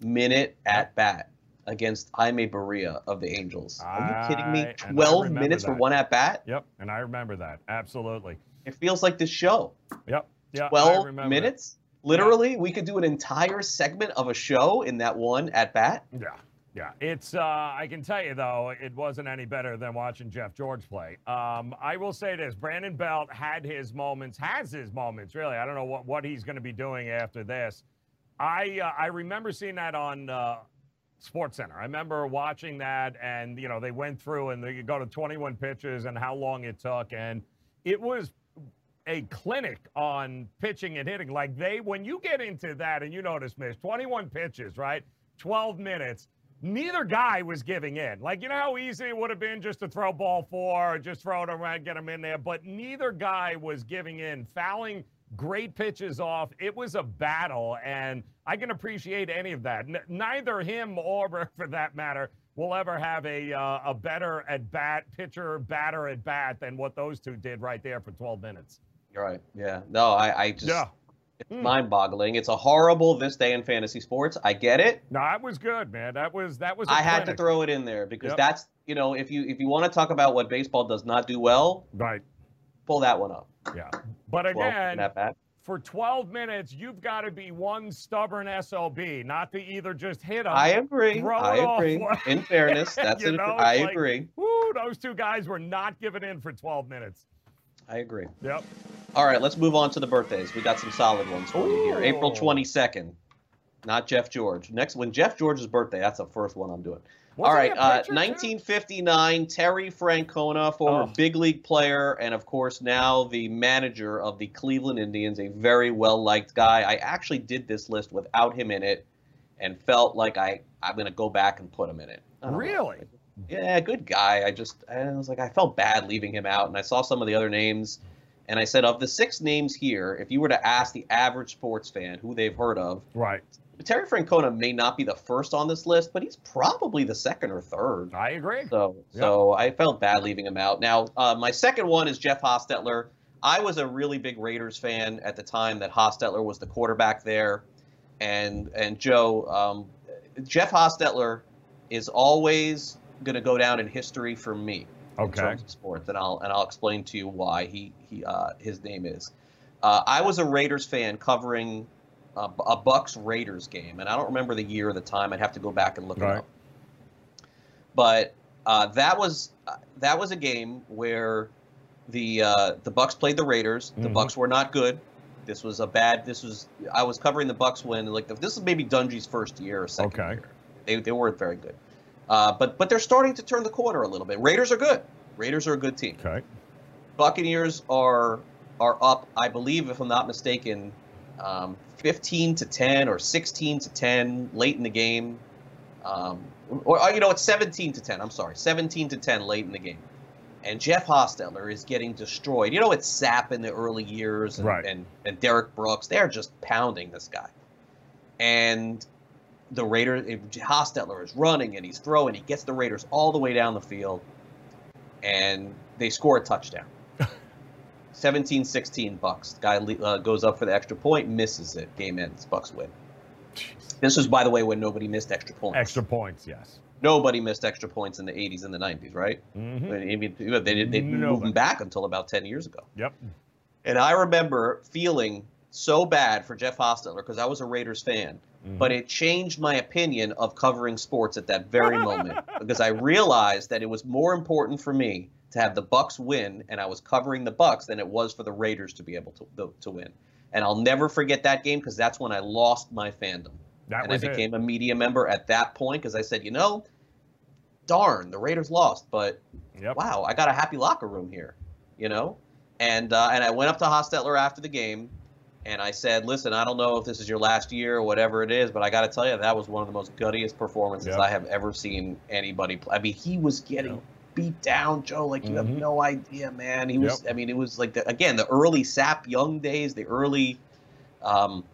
S1: minute at bat against Jaime Barria of the Angels. Are you kidding me? 12
S2: remember
S1: minutes for one at bat?
S2: Yep, and I remember that absolutely.
S1: It feels like this show.
S2: Yep, yeah. I
S1: 12
S2: remember
S1: minutes? Literally, we could do an entire segment of a show in that one at bat.
S2: Yeah, yeah. It's. Uh, I can tell you though, it wasn't any better than watching Jeff George play. Um, I will say this: Brandon Belt had his moments, has his moments. Really, I don't know what what he's going to be doing after this. I uh, I remember seeing that on. Uh, Sports Center. I remember watching that, and you know they went through and they go to 21 pitches and how long it took, and it was a clinic on pitching and hitting. Like they, when you get into that, and you notice, Miss, 21 pitches, right? 12 minutes. neither guy was giving in. Like, you know how easy it would have been just to throw ball four just throw it around, get him in there, but neither guy was giving in, fouling great pitches off. It was a battle, and I can appreciate any of that. N- neither him or, for that matter, will ever have a uh, a better at bat pitcher batter at bat than what those two did right there for 12 minutes.
S1: You're Right. Yeah. No, I, I just
S2: Yeah.
S1: it's
S2: Hmm.
S1: mind-boggling. It's a horrible this day in fantasy sports. I get it.
S2: No, that was good, man. That was that was.
S1: I had to throw it in there because
S2: Yep.
S1: that's you know if you if you want to talk about what baseball does not do well,
S2: right.
S1: pull that one up.
S2: Yeah, but again, for 12 minutes, you've got to be one stubborn sob, not to either just hit them.
S1: I agree. I
S2: it off
S1: agree. In fairness, that's
S2: know,
S1: I
S2: like-
S1: agree.
S2: Woo, those two guys were not giving in for 12 minutes.
S1: I agree.
S2: Yep.
S1: All right, let's move on to the birthdays. We got some solid ones for you here. April 22nd. Not Jeff George. Next, when Jeff George's birthday, that's the first one I'm doing.
S2: Wasn't
S1: All right, uh,
S2: pitcher, too?
S1: 1959, Terry Francona, former
S2: Oh.
S1: big league player, and of course now the manager of the Cleveland Indians, a very well liked guy. I actually did this list without him in it, and felt like I I'm gonna go back and put him in it. Don't know.
S2: Really?
S1: Yeah, good guy. I just I was like I felt bad leaving him out, and I saw some of the other names, and I said of the six names here, if you were to ask the average sports fan who they've heard of,
S2: Right.
S1: Terry Francona may not be the first on this list, but he's probably the second or third.
S2: I agree.
S1: So, so I felt bad leaving him out. Now, uh, my second one is Jeff Hostetler. I was a really big Raiders fan at the time that Hostetler was the quarterback there, and and Joe, um, Jeff Hostetler is always going to go down in history for me in
S2: Okay.
S1: terms of sports, and I'll and I'll explain to you why he he uh, his name is. Uh, I was a Raiders fan covering a, a Bucks Raiders game, and I don't remember the year or the time. I'd have to go back and look
S2: Right.
S1: it up. But uh, that was uh, that was a game where the uh, the Bucks played the Raiders. The
S2: Mhm.
S1: Bucks were not good. This was a bad. This was I was covering the Bucks when like the, this is maybe Dungy's first year or second
S2: Okay.
S1: year. They they weren't very good, uh, but but they're starting to turn the corner a little bit. Raiders are good. Raiders are a good team.
S2: Okay.
S1: Buccaneers are are up, I believe, if I'm not mistaken, um, 15 to 10 or 16 to 10 late in the game. Um, or uh, you know, it's 17 to 10. I'm sorry, 17 to 10 late in the game. And Jeff Hostetler is getting destroyed. You know, it's Sapp in the early years, and,
S2: Right.
S1: and and Derrick Brooks. They're just pounding this guy. And the Raiders, Hostetler is running and he's throwing. He gets the Raiders all the way down the field, and they score a touchdown. 17-16 Bucks. Guy uh, goes up for the extra point, misses it. Game ends. Bucks win. This was, by the way, when nobody missed extra points.
S2: Extra points, yes.
S1: Nobody missed extra points in the 80s and the 90s, right?
S2: Mm-hmm.
S1: I mean, they didn't they didn't move them back until about 10 years ago.
S2: Yep.
S1: And I remember feeling so bad for Jeff Hostetler because I was a Raiders fan,
S2: Mhm.
S1: but it changed my opinion of covering sports at that very moment because I realized that it was more important for me to have the Bucks win, and I was covering the Bucks than it was for the Raiders to be able to to win. And I'll never forget that game because that's when I lost my fandom,
S2: that
S1: and I
S2: was it.
S1: became a media member at that point because I said, you know, darn, the Raiders lost, but
S2: Yep.
S1: wow, I got a happy locker room here, you know? And uh, and I went up to Hostetler after the game and I said, listen, I don't know if this is your last year or whatever it is, but I got to tell you, that was one of the most guttiest performances
S2: Yep.
S1: I have ever seen anybody play. I mean, he was getting
S2: Yep.
S1: Beat down, Joe, like you have
S2: Mhm.
S1: no idea, man. He was,
S2: Yep.
S1: I mean, it was like, the, again, the early Sapp Young days, the early um,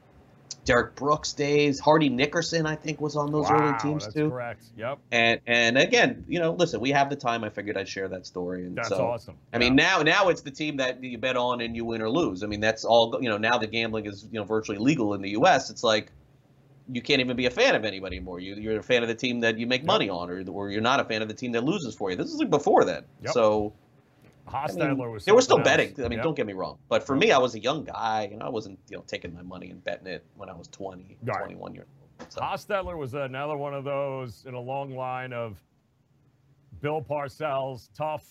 S1: Derrick Brooks days. Hardy Nickerson, I think, was on those early teams
S2: that's
S1: too.
S2: correct. Yep.
S1: And and again, you know, listen, we have the time. I figured I'd share that story. And
S2: That's
S1: so,
S2: awesome.
S1: I mean, now now it's the team that you bet on and you win or lose. I mean, that's all. You know, now the gambling is you know virtually legal in the U.S. It's like you can't even be a fan of anybody anymore. You, you're a fan of the team that you make
S2: Yep.
S1: money on, or or you're not a fan of the team that loses for you. This is like before then.
S2: Yep.
S1: So I
S2: Hostetler
S1: mean,
S2: was.
S1: they were still
S2: else.
S1: betting. I mean,
S2: Yep.
S1: don't get me wrong. But for me, I was a young guy. You know, I wasn't you know taking my money and betting it when I was 20,
S2: Right.
S1: 21 years old. So.
S2: Hostetler was another one of those in a long line of Bill Parcells, tough,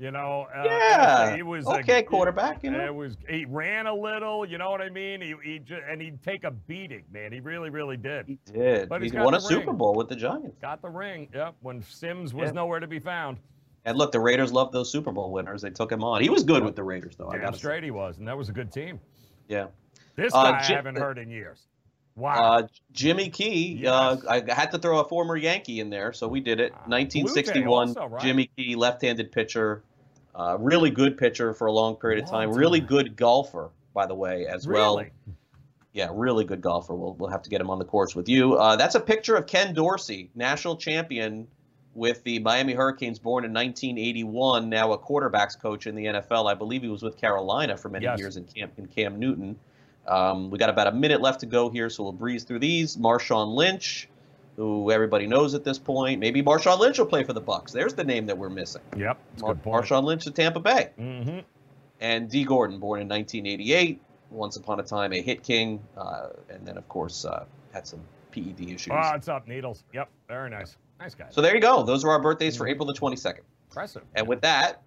S2: you know. Uh,
S1: Yeah.
S2: He was a-
S1: okay, quarterback. You know.
S2: It was he ran a little, you know what I mean? He, he ju- and he'd take a beating, man. He really, really did.
S1: He did.
S2: But
S1: he won a Super. Bowl with the Giants.
S2: Got the ring. Yep. When Simms was
S1: Yeah.
S2: nowhere to be found.
S1: And look, the Raiders loved those Super Bowl winners. They took him on. He was good with the Raiders, though. I
S2: Damn
S1: say.
S2: straight he was, and that was a good team.
S1: Yeah.
S2: This
S1: Uh,
S2: guy I
S1: Ji-
S2: haven't heard in years. Wow.
S1: Uh, Jimmy Key. Uh, I had to throw a former Yankee in there, so we did it.
S2: Ah,
S1: 1961.
S2: Blue also, right?
S1: Jimmy Key, left-handed pitcher, uh, really good pitcher for a long period of time. Really good golfer, by the way, as well.
S2: really?
S1: Yeah, really good golfer. We'll we'll have to get him on the course with you. Uh, that's a picture of Ken Dorsey, national champion with the Miami Hurricanes, born in 1981. Now a quarterbacks coach in the NFL. I believe he was with Carolina for many
S2: Yes.
S1: years in Cam in Cam Newton. Um, we got about a minute left to go here, so we'll breeze through these. Marshawn Lynch, who everybody knows at this point. Maybe Marshawn Lynch will play for the Bucks. There's the name that we're missing.
S2: Yep.
S1: Mar-. Marshawn Lynch to Tampa Bay
S2: Mm-hmm.
S1: and Dee Gordon, born in 1988, once upon a time a hit king, uh, and then of course uh, had some PED issues.
S2: Oh, it's up, Needles. Yep. Very nice. Nice guy.
S1: so there you go. Those are our birthdays for April the 22nd.
S2: Impressive.
S1: And with that,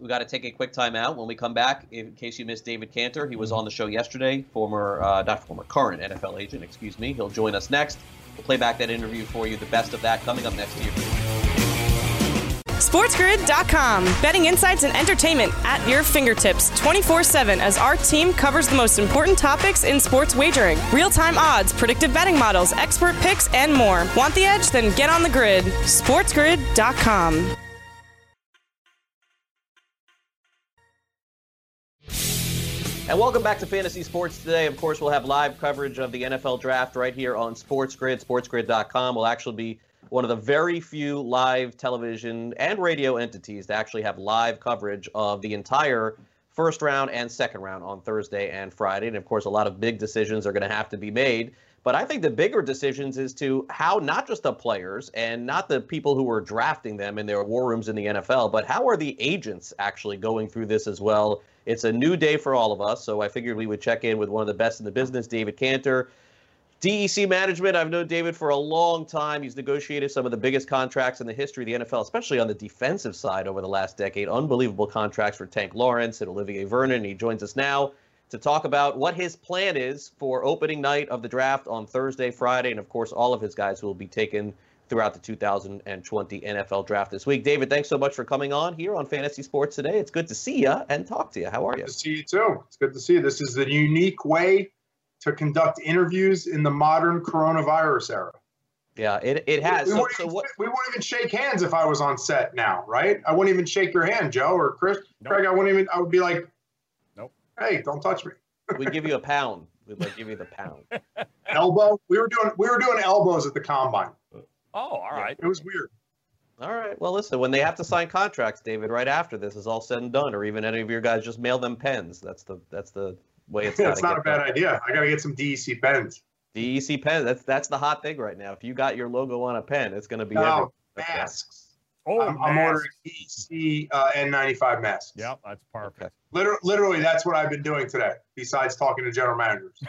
S1: we got to take a quick time out. When we come back, in case you missed David Canter, he was on the show yesterday. Former, uh, not former, current NFL agent. Excuse me. He'll join us next. We'll play back that interview for you. The best of that coming up next year.
S3: SportsGrid.com. Betting insights and entertainment at your fingertips 24 7 as our team covers the most important topics in sports wagering real time odds, predictive betting models, expert picks, and more. Want the edge? Then get on the grid. SportsGrid.com.
S1: And welcome back to Fantasy Sports today. Of course, we'll have live coverage of the NFL draft right here on Sports Grid. SportsGrid.com will actually be one of the very few live television and radio entities to actually have live coverage of the entire first round and second round on Thursday and Friday. And of course, a lot of big decisions are going to have to be made. But I think the bigger decisions is to how not just the players and not the people who are drafting them in their war rooms in the NFL, but how are the agents actually going through this as well? It's a new day for all of us, so I figured we would check in with one of the best in the business, David Canter. DEC management, I've known David for a long time. He's negotiated some of the biggest contracts in the history of the NFL, especially on the defensive side over the last decade. Unbelievable contracts for Tank Lawrence and Olivier Vernon. He joins us now to talk about what his plan is for opening night of the draft on Thursday, Friday, and of course, all of his guys who will be taken throughout the 2020 NFL draft this week. David, thanks so much for coming on here on Fantasy Sports today. It's good to see you and talk to you. How are you?
S4: Good to see you too. It's good to see you. This is the unique way to conduct interviews in the modern coronavirus era.
S1: Yeah, it, it has.
S4: We,
S1: So,
S4: wouldn't
S1: so
S4: even,
S1: what?
S4: we wouldn't even shake hands if I was on set now, right? I wouldn't even shake your hand, Joe or Chris.
S2: Nope.
S4: Craig, I wouldn't even. I would be like,
S2: Nope.
S4: Hey, don't touch me.
S1: We'd give you a pound. We'd like give you the pound.
S4: Elbow. We were doing. We were doing elbows at the combine.
S2: Oh, all right.
S4: It was weird.
S1: All right. Well, listen, when they have to sign contracts, David, right after this is all said and done, or even any of your guys just mail them pens. That's the that's the way it's.
S4: It's
S1: gotta
S4: not a bad
S1: done.
S4: idea. I got to get some DEC pens.
S1: DEC pens. That's that's the hot thing right now. If you got your logo on a pen, it's going to be
S4: No,
S1: everywhere. Right.
S4: masks.
S2: Oh,
S4: I'm, I'm ordering DEC uh, N95 masks.
S2: Yep, that's perfect.
S1: Okay.
S4: Literally, literally, that's what I've been doing today. Besides talking to general managers.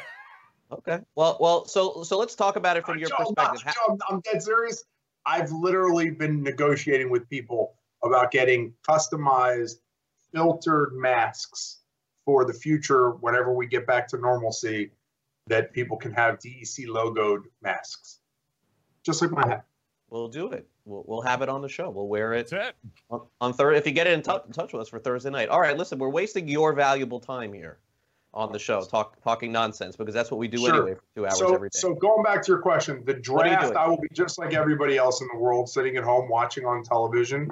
S1: Okay. Well, well. So so let's talk about it from your
S4: Joe,
S1: perspective.
S4: Joe, I'm, I'm dead serious. I've literally been negotiating with people about getting customized, filtered masks for the future whenever we get back to normalcy that people can have DEC logoed masks. Just like my hat.
S1: We'll do it. We'll, we'll have it on the show. We'll wear it
S2: That's it.
S1: on, on Thursday. If you get it in, tou- in touch with us for Thursday night. All right. Listen, we're wasting your valuable time here on the show, talk talking nonsense because that's what we do
S4: Sure.
S1: anyway for two hours
S4: So,
S1: every day.
S4: so going back to your question, the
S1: What are you
S4: draft. I will be just like everybody else in the world, sitting at home watching on television.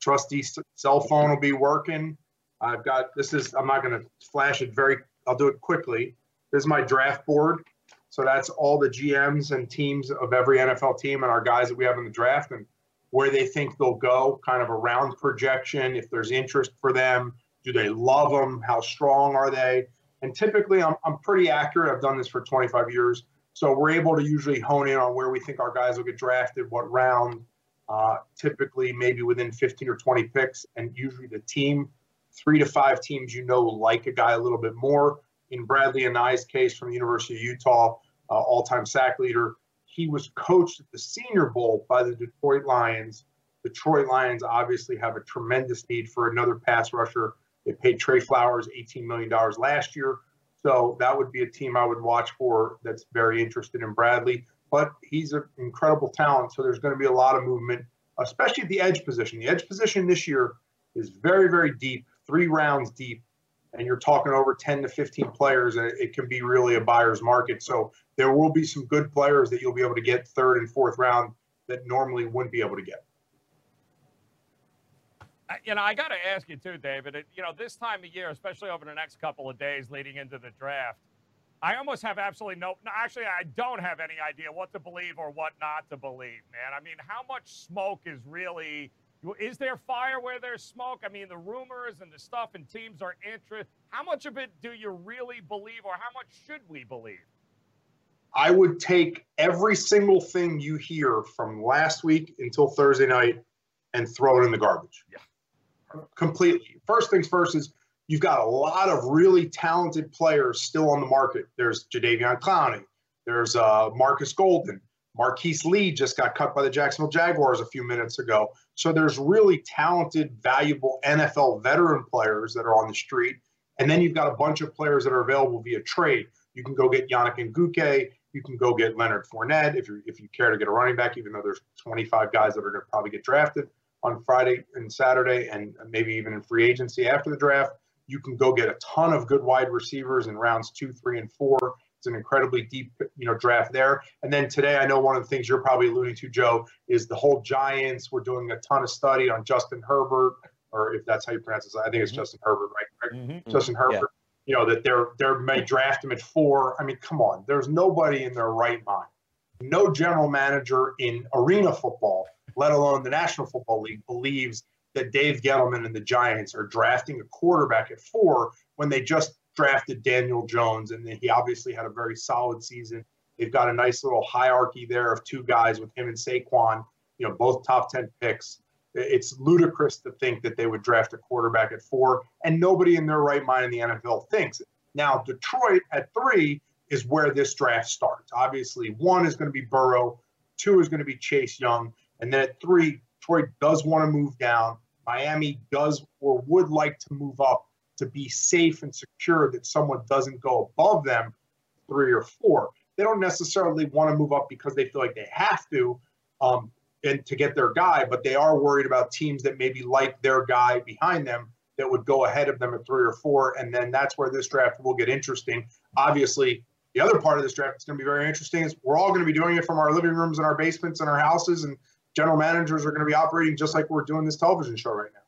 S4: Trusty cell phone will be working. I've got this is I'm not going to flash it very. I'll do it quickly. This is my draft board. So that's all the GMs and teams of every NFL team and our guys that we have in the draft and where they think they'll go, kind of a round projection. If there's interest for them, do they love them? How strong are they? And typically, I'm, I'm pretty accurate. I've done this for 25 years. So we're able to usually hone in on where we think our guys will get drafted, what round, uh, typically maybe within 15 or 20 picks. And usually the team, three to five teams you know like a guy a little bit more. In Bradlee Anae's case from the University of Utah, uh, all time sack leader, he was coached at the Senior Bowl by the Detroit Lions. The Detroit Lions obviously have a tremendous need for another pass rusher. They paid Trey Flowers $18 million last year. So that would be a team I would watch for that's very interested in Bradlee. But he's an incredible talent. So there's going to be a lot of movement, especially at the edge position. The edge position this year is very, very deep, three rounds deep. And you're talking over 10 to 15 players, it can be really a buyer's market. So there will be some good players that you'll be able to get third and fourth round that normally wouldn't be able to get.
S2: You know, I got to ask you too, David. You know, this time of year, especially over the next couple of days leading into the draft, I almost have absolutely no, no. Actually, I don't have any idea what to believe or what not to believe, man. I mean, how much smoke is really? Is there fire where there's smoke? I mean, the rumors and the stuff, and teams are interested. How much of it do you really believe, or how much should we believe?
S4: I would take every single thing you hear from last week until Thursday night and throw it in the garbage.
S2: Yeah
S4: completely. First things first is you've got a lot of really talented players still on the market. There's Jadeveon Clowney. There's uh, Markus Golden. Marquise Lee just got cut by the Jacksonville Jaguars a few minutes ago. So there's really talented, valuable NFL veteran players that are on the street. And then you've got a bunch of players that are available via trade. You can go get Yannick Ngakoue. You can go get Leonard Fournette if you if you care to get a running back, even though there's 25 guys that are going to probably get drafted on Friday and Saturday, and maybe even in free agency after the draft. You can go get a ton of good wide receivers in rounds two, three, and four. It's an incredibly deep, you know, draft there. And then today, I know one of the things you're probably alluding to, Joe, is the whole Giants. We're doing a ton of study on Justin Herbert, or if that's how you pronounce it, I think it's mm-hmm. Justin Herbert, right? Mm-hmm. Justin Herbert. Yeah. You know that they're they're may draft him at four. I mean, come on. There's nobody in their right mind. No general manager in arena football let alone the National Football League, believes that Dave Gettleman and the Giants are drafting a quarterback at four when they just drafted Daniel Jones, and he obviously had a very solid season. They've got a nice little hierarchy there of two guys with him and Saquon, you know, both top 10 picks. It's ludicrous to think that they would draft a quarterback at four, and nobody in their right mind in the NFL thinks. Now, Detroit at three is where this draft starts. Obviously, one is going to be Burrow, two is going to be Chase Young, and then at three, Detroit does want to move down. Miami does or would like to move up to be safe and secure that someone doesn't go above them three or four. They don't necessarily want to move up because they feel like they have to um, and to get their guy, but they are worried about teams that maybe like their guy behind them that would go ahead of them at three or four. And then that's where this draft will get interesting. Obviously, the other part of this draft is going to be very interesting is we're all going to be doing it from our living rooms and our basements and our houses and general managers are going to be operating just like we're doing this television show right now.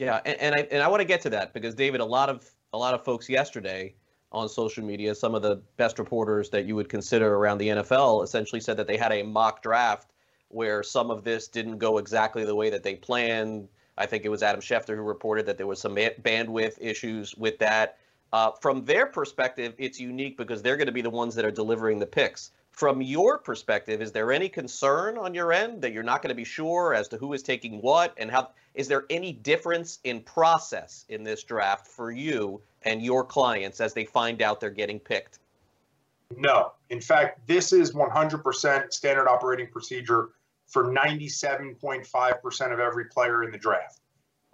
S1: Yeah, and, and I and I want to get to that because David, a lot of a lot of folks yesterday on social media, some of the best reporters that you would consider around the NFL essentially said that they had a mock draft where some of this didn't go exactly the way that they planned. I think it was Adam Schefter who reported that there was some bandwidth issues with that. Uh, from their perspective, it's unique because they're going to be the ones that are delivering the picks. From your perspective, is there any concern on your end that you're not going to be sure as to who is taking what and how? Is there any difference in process in this draft for you and your clients as they find out they're getting picked?
S4: No. In fact, this is 100% standard operating procedure for 97.5% of every player in the draft.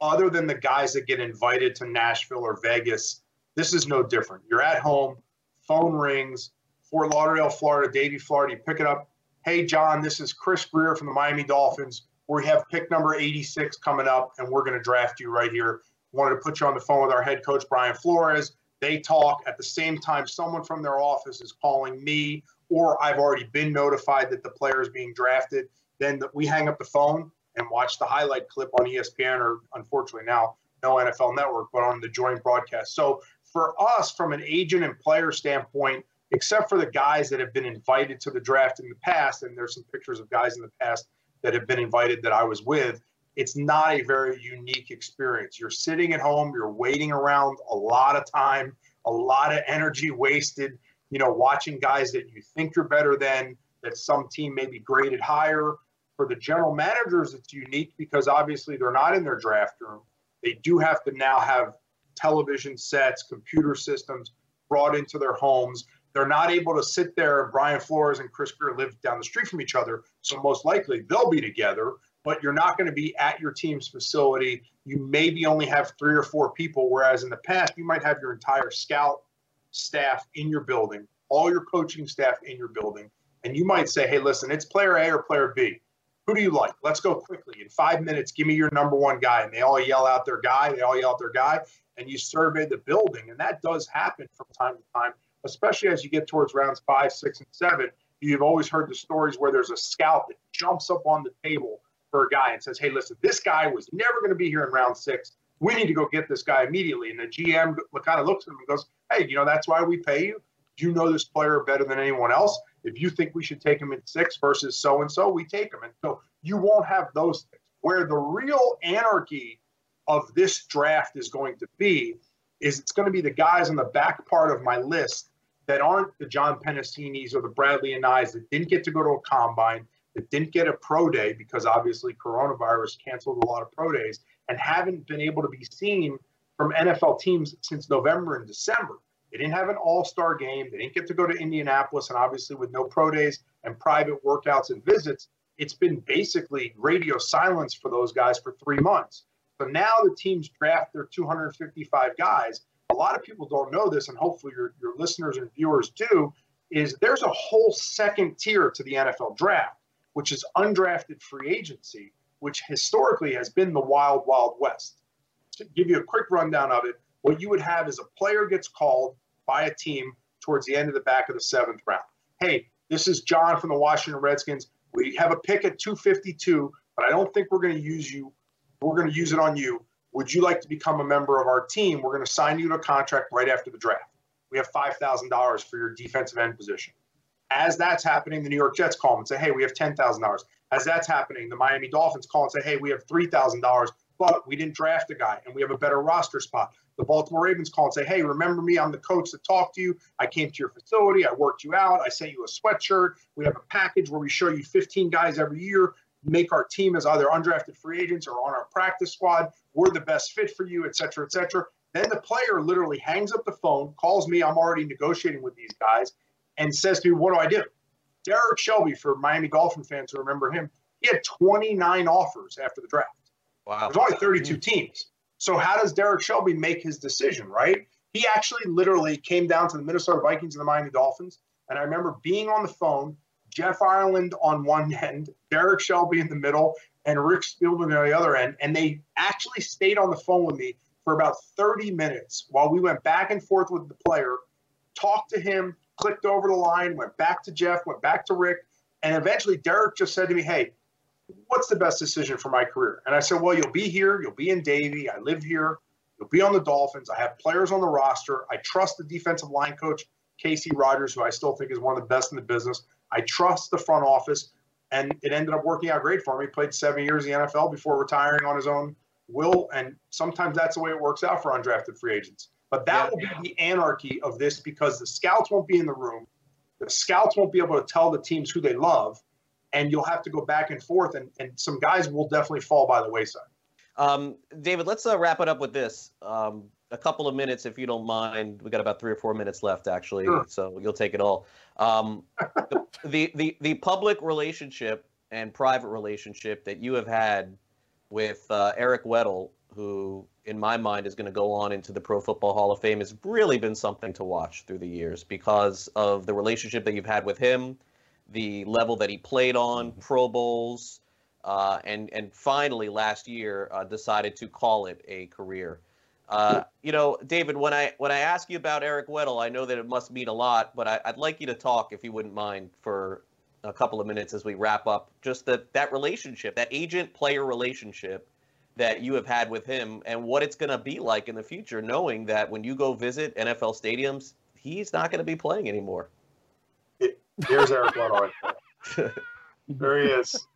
S4: Other than the guys that get invited to Nashville or Vegas, this is no different. You're at home, phone rings, Fort Lauderdale, Florida, Davie, Florida. You pick it up. Hey, John, this is Chris Grier from the Miami Dolphins. We have pick number 86 coming up, and we're going to draft you right here. Wanted to put you on the phone with our head coach, Brian Flores. They talk at the same time. Someone from their office is calling me, or I've already been notified that the player is being drafted. Then we hang up the phone and watch the highlight clip on ESPN, or unfortunately now, no NFL network, but on the joint broadcast. So for us, from an agent and player standpoint, except for the guys that have been invited to the draft in the past, and there's some pictures of guys in the past that have been invited that I was with, it's not a very unique experience. You're sitting at home, you're waiting around a lot of time, a lot of energy wasted, you know, watching guys that you think you're better than, that some team may be graded higher. For the general managers, it's unique because obviously they're not in their draft room. They do have to now have television sets, computer systems brought into their homes they're not able to sit there. Brian Flores and Chris Grier live down the street from each other, so most likely they'll be together. But you're not going to be at your team's facility. You maybe only have three or four people, whereas in the past you might have your entire scout staff in your building, all your coaching staff in your building, and you might say, "Hey, listen, it's player A or player B." Who do you like? Let's go quickly. In five minutes, give me your number one guy. And they all yell out their guy. They all yell out their guy. And you survey the building. And that does happen from time to time, especially as you get towards rounds five, six, and seven. You've always heard the stories where there's a scout that jumps up on the table for a guy and says, Hey, listen, this guy was never going to be here in round six. We need to go get this guy immediately. And the GM kind of looks at him and goes, Hey, you know, that's why we pay you. You know this player better than anyone else. If you think we should take him in six versus so and so, we take him. And so you won't have those things. Where the real anarchy of this draft is going to be is it's going to be the guys on the back part of my list that aren't the John Penisinis or the Bradlee Anaes that didn't get to go to a combine, that didn't get a pro day because obviously coronavirus canceled a lot of pro days and haven't been able to be seen from NFL teams since November and December. They didn't have an all star game. They didn't get to go to Indianapolis. And obviously, with no pro days and private workouts and visits, it's been basically radio silence for those guys for three months. So now the teams draft their 255 guys. A lot of people don't know this, and hopefully your, your listeners and viewers do, is there's a whole second tier to the NFL draft, which is undrafted free agency, which historically has been the wild, wild west. To give you a quick rundown of it, what you would have is a player gets called by a team towards the end of the back of the seventh round. Hey, this is John from the Washington Redskins. We have a pick at 252, but I don't think we're going to use you. We're going to use it on you. Would you like to become a member of our team? We're going to sign you to a contract right after the draft. We have $5,000 for your defensive end position. As that's happening, the New York Jets call and say, hey, we have $10,000. As that's happening, the Miami Dolphins call and say, hey, we have $3,000, but we didn't draft a guy and we have a better roster spot. The Baltimore Ravens call and say, hey, remember me? I'm the coach that talked to you. I came to your facility. I worked you out. I sent you a sweatshirt. We have a package where we show you 15 guys every year, make our team as either undrafted free agents or on our practice squad. We're the best fit for you, et cetera, et cetera. Then the player literally hangs up the phone, calls me. I'm already negotiating with these guys and says to me, what do I do? Derrick Shelby, for Miami Dolphin fans who remember him, he had 29 offers after the draft. Wow. There's only 32 teams. So how does Derrick Shelby make his decision, right? He actually literally came down to the Minnesota Vikings and the Miami Dolphins. And I remember being on the phone, Jeff Ireland on one end, Derrick Shelby in the middle, and Rick Spielman on the other end. And they actually stayed on the phone with me for about 30 minutes while we went back and forth with the player, talked to him, clicked over the line, went back to Jeff, went back to Rick. And eventually Derrick just said to me, Hey, what's the best decision for my career? And I said, well, you'll be here. You'll be in Davie. I live here. You'll be on the Dolphins. I have players on the roster. I trust the defensive line coach, Kacy Rodgers, who I still think is one of the best in the business. I trust the front office. And it ended up working out great for him. He played seven years in the NFL before retiring on his own will. And sometimes that's the way it works out for undrafted free agents. But that will be the anarchy of this because the scouts won't be in the room. The scouts won't be able to tell the teams who they love and you'll have to go back and forth, and, and some guys will definitely fall by the wayside.
S1: Um, David, let's uh, wrap it up with this. Um, a couple of minutes, if you don't mind. We got about three or four minutes left, actually, sure. so you'll take it all. Um, the, the, the the public relationship and private relationship that you have had with uh, Eric Weddle, who in my mind is going to go on into the Pro Football Hall of Fame, has really been something to watch through the years because of the relationship that you've had with him the level that he played on, Pro Bowls, uh, and and finally last year uh, decided to call it a career. Uh, you know, David, when I when I ask you about Eric Weddle, I know that it must mean a lot, but I, would like you to talk, if you wouldn't mind, for a couple of minutes as we wrap up. Just that that relationship, that agent-player relationship that you have had with him, and what it's going to be like in the future, knowing that when you go visit NFL stadiums, he's not going to be playing anymore.
S4: Here's Eric Weddle right there. he is.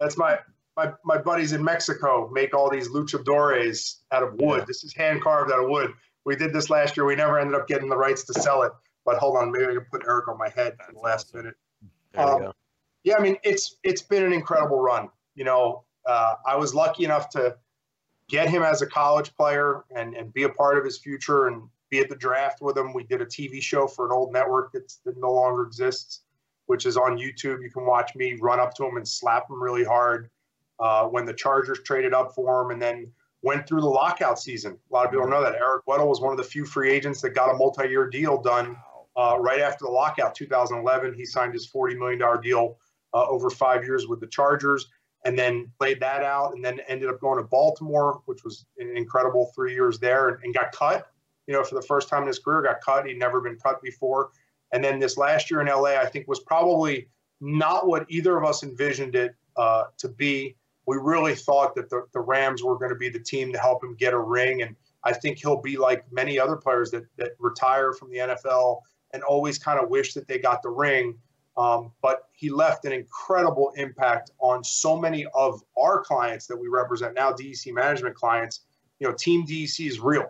S4: That's my my my buddies in Mexico make all these luchadores out of wood. Yeah. This is hand carved out of wood. We did this last year. We never ended up getting the rights to sell it. But hold on, maybe I can put Eric on my head in the last minute. Um, yeah, I mean it's it's been an incredible run. You know, uh, I was lucky enough to get him as a college player and and be a part of his future and be at the draft with him. We did a TV show for an old network that's, that no longer exists, which is on YouTube. You can watch me run up to him and slap him really hard uh, when the Chargers traded up for him and then went through the lockout season. A lot of people don't know that. Eric Weddle was one of the few free agents that got a multi year deal done uh, right after the lockout, 2011. He signed his $40 million deal uh, over five years with the Chargers, and then played that out, and then ended up going to Baltimore, which was an incredible three years there, and, and got cut. You know, for the first time in his career, got cut. He'd never been cut before, and then this last year in LA, I think was probably not what either of us envisioned it uh, to be. We really thought that the, the Rams were going to be the team to help him get a ring, and I think he'll be like many other players that that retire from the NFL and always kind of wish that they got the ring. Um, but he left an incredible impact on so many of our clients that we represent now, DEC management clients. You know, Team DEC is real.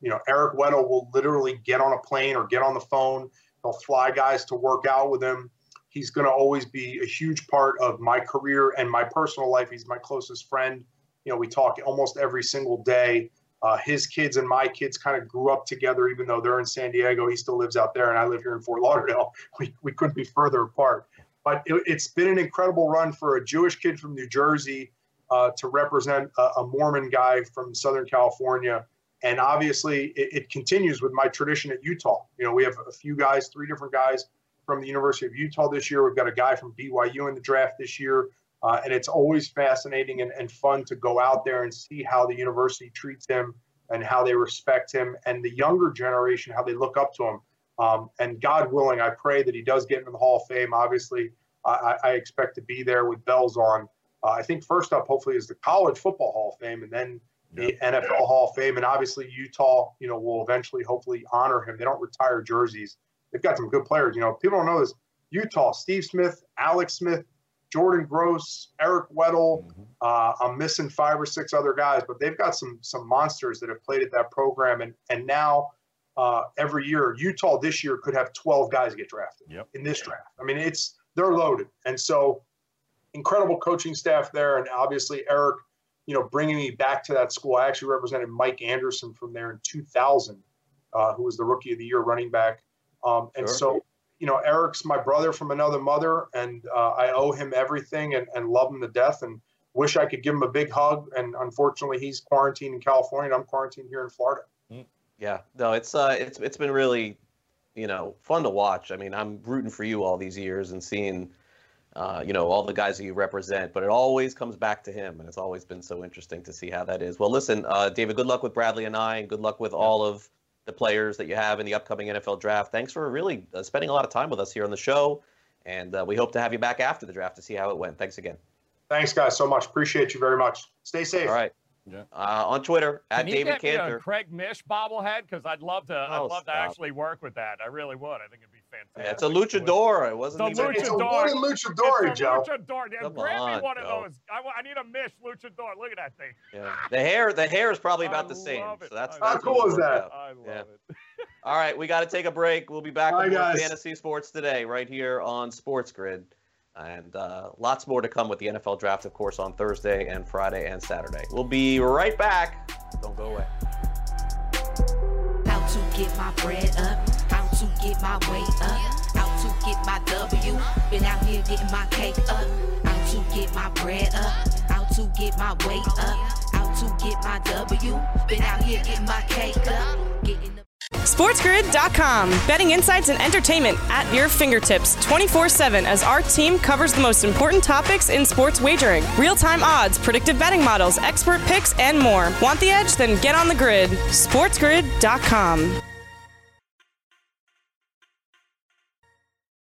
S4: You know, Eric Weddle will literally get on a plane or get on the phone. He'll fly guys to work out with him. He's going to always be a huge part of my career and my personal life. He's my closest friend. You know, we talk almost every single day. Uh, his kids and my kids kind of grew up together, even though they're in San Diego. He still lives out there, and I live here in Fort Lauderdale. We, we couldn't be further apart. But it, has been an incredible run for a Jewish kid from New Jersey uh, to represent a, a, Mormon guy from Southern California. And obviously, it, it continues with my tradition at Utah. You know, we have a few guys, three different guys from the University of Utah this year. We've got a guy from BYU in the draft this year. Uh, and it's always fascinating and, and fun to go out there and see how the university treats him and how they respect him and the younger generation, how they look up to him. Um, and God willing, I pray that he does get into the Hall of Fame. Obviously, I, I expect to be there with bells on. Uh, I think first up, hopefully, is the College Football Hall of Fame, and then the yep. NFL Hall of Fame, and obviously Utah, you know, will eventually hopefully honor him. They don't retire jerseys. They've got some good players. You know, people don't know this. Utah, Steve Smith, Alex Smith, Jordan Gross, Eric Weddle. Mm-hmm. Uh, I'm missing five or six other guys, but they've got some some monsters that have played at that program, and and now uh, every year Utah this year could have 12 guys get drafted
S2: yep.
S4: in this draft. I mean, it's they're loaded, and so incredible coaching staff there, and obviously Eric, you know, bringing me back to that school. I actually represented Mike Anderson from there in 2000, uh, who was the rookie of the year running back, um, and sure. so you know, Eric's my brother from another mother, and uh, I owe him everything and, and love him to death and wish I could give him a big hug. And unfortunately, he's quarantined in California, and I'm quarantined here in Florida.
S1: Mm. Yeah, no, it's uh, it's it's been really, you know, fun to watch. I mean, I'm rooting for you all these years and seeing, uh, you know, all the guys that you represent. But it always comes back to him, and it's always been so interesting to see how that is. Well, listen, uh, David, good luck with Bradlee Anae, and good luck with all of the players that you have in the upcoming NFL draft. Thanks for really uh, spending a lot of time with us here on the show, and uh, we hope to have you back after the draft to see how it went. Thanks again.
S4: Thanks, guys, so much. Appreciate you very much. Stay safe.
S1: All right. Yeah. Uh, on Twitter at
S2: Can
S1: David
S2: get
S1: Canter.
S2: Me Craig Mish bobblehead because I'd love to. Oh, I'd love stop. to actually work with that. I really would. I think it'd be fantastic.
S1: Yeah, it's a luchador. It wasn't
S2: the
S1: even.
S4: It's a luchador,
S2: it's
S4: Joe.
S2: Luchador. Yeah, grab on, me one Joe. of those. I, I, need a Mish luchador. Look at that thing.
S1: Yeah. The hair. The hair is probably about I the same.
S2: It.
S1: So that's,
S4: how
S1: that's
S4: cool is that?
S2: I love yeah. it.
S1: All right, we got to take a break. We'll be back
S4: Bye,
S1: with
S4: more
S1: fantasy sports today, right here on Sports Grid. And uh, lots more to come with the NFL draft, of course, on Thursday and Friday and Saturday. We'll be right back. Don't go away.
S5: How to get my bread up, how to get my weight up, how to get my W. Been out here getting my cake up, how to get my bread up, how to get my weight up, how to get my W. Been out here getting my cake up, getting the
S3: SportsGrid.com. Betting insights and entertainment at your fingertips 24 7 as our team covers the most important topics in sports wagering real time odds, predictive betting models, expert picks, and more. Want the edge? Then get on the grid. SportsGrid.com.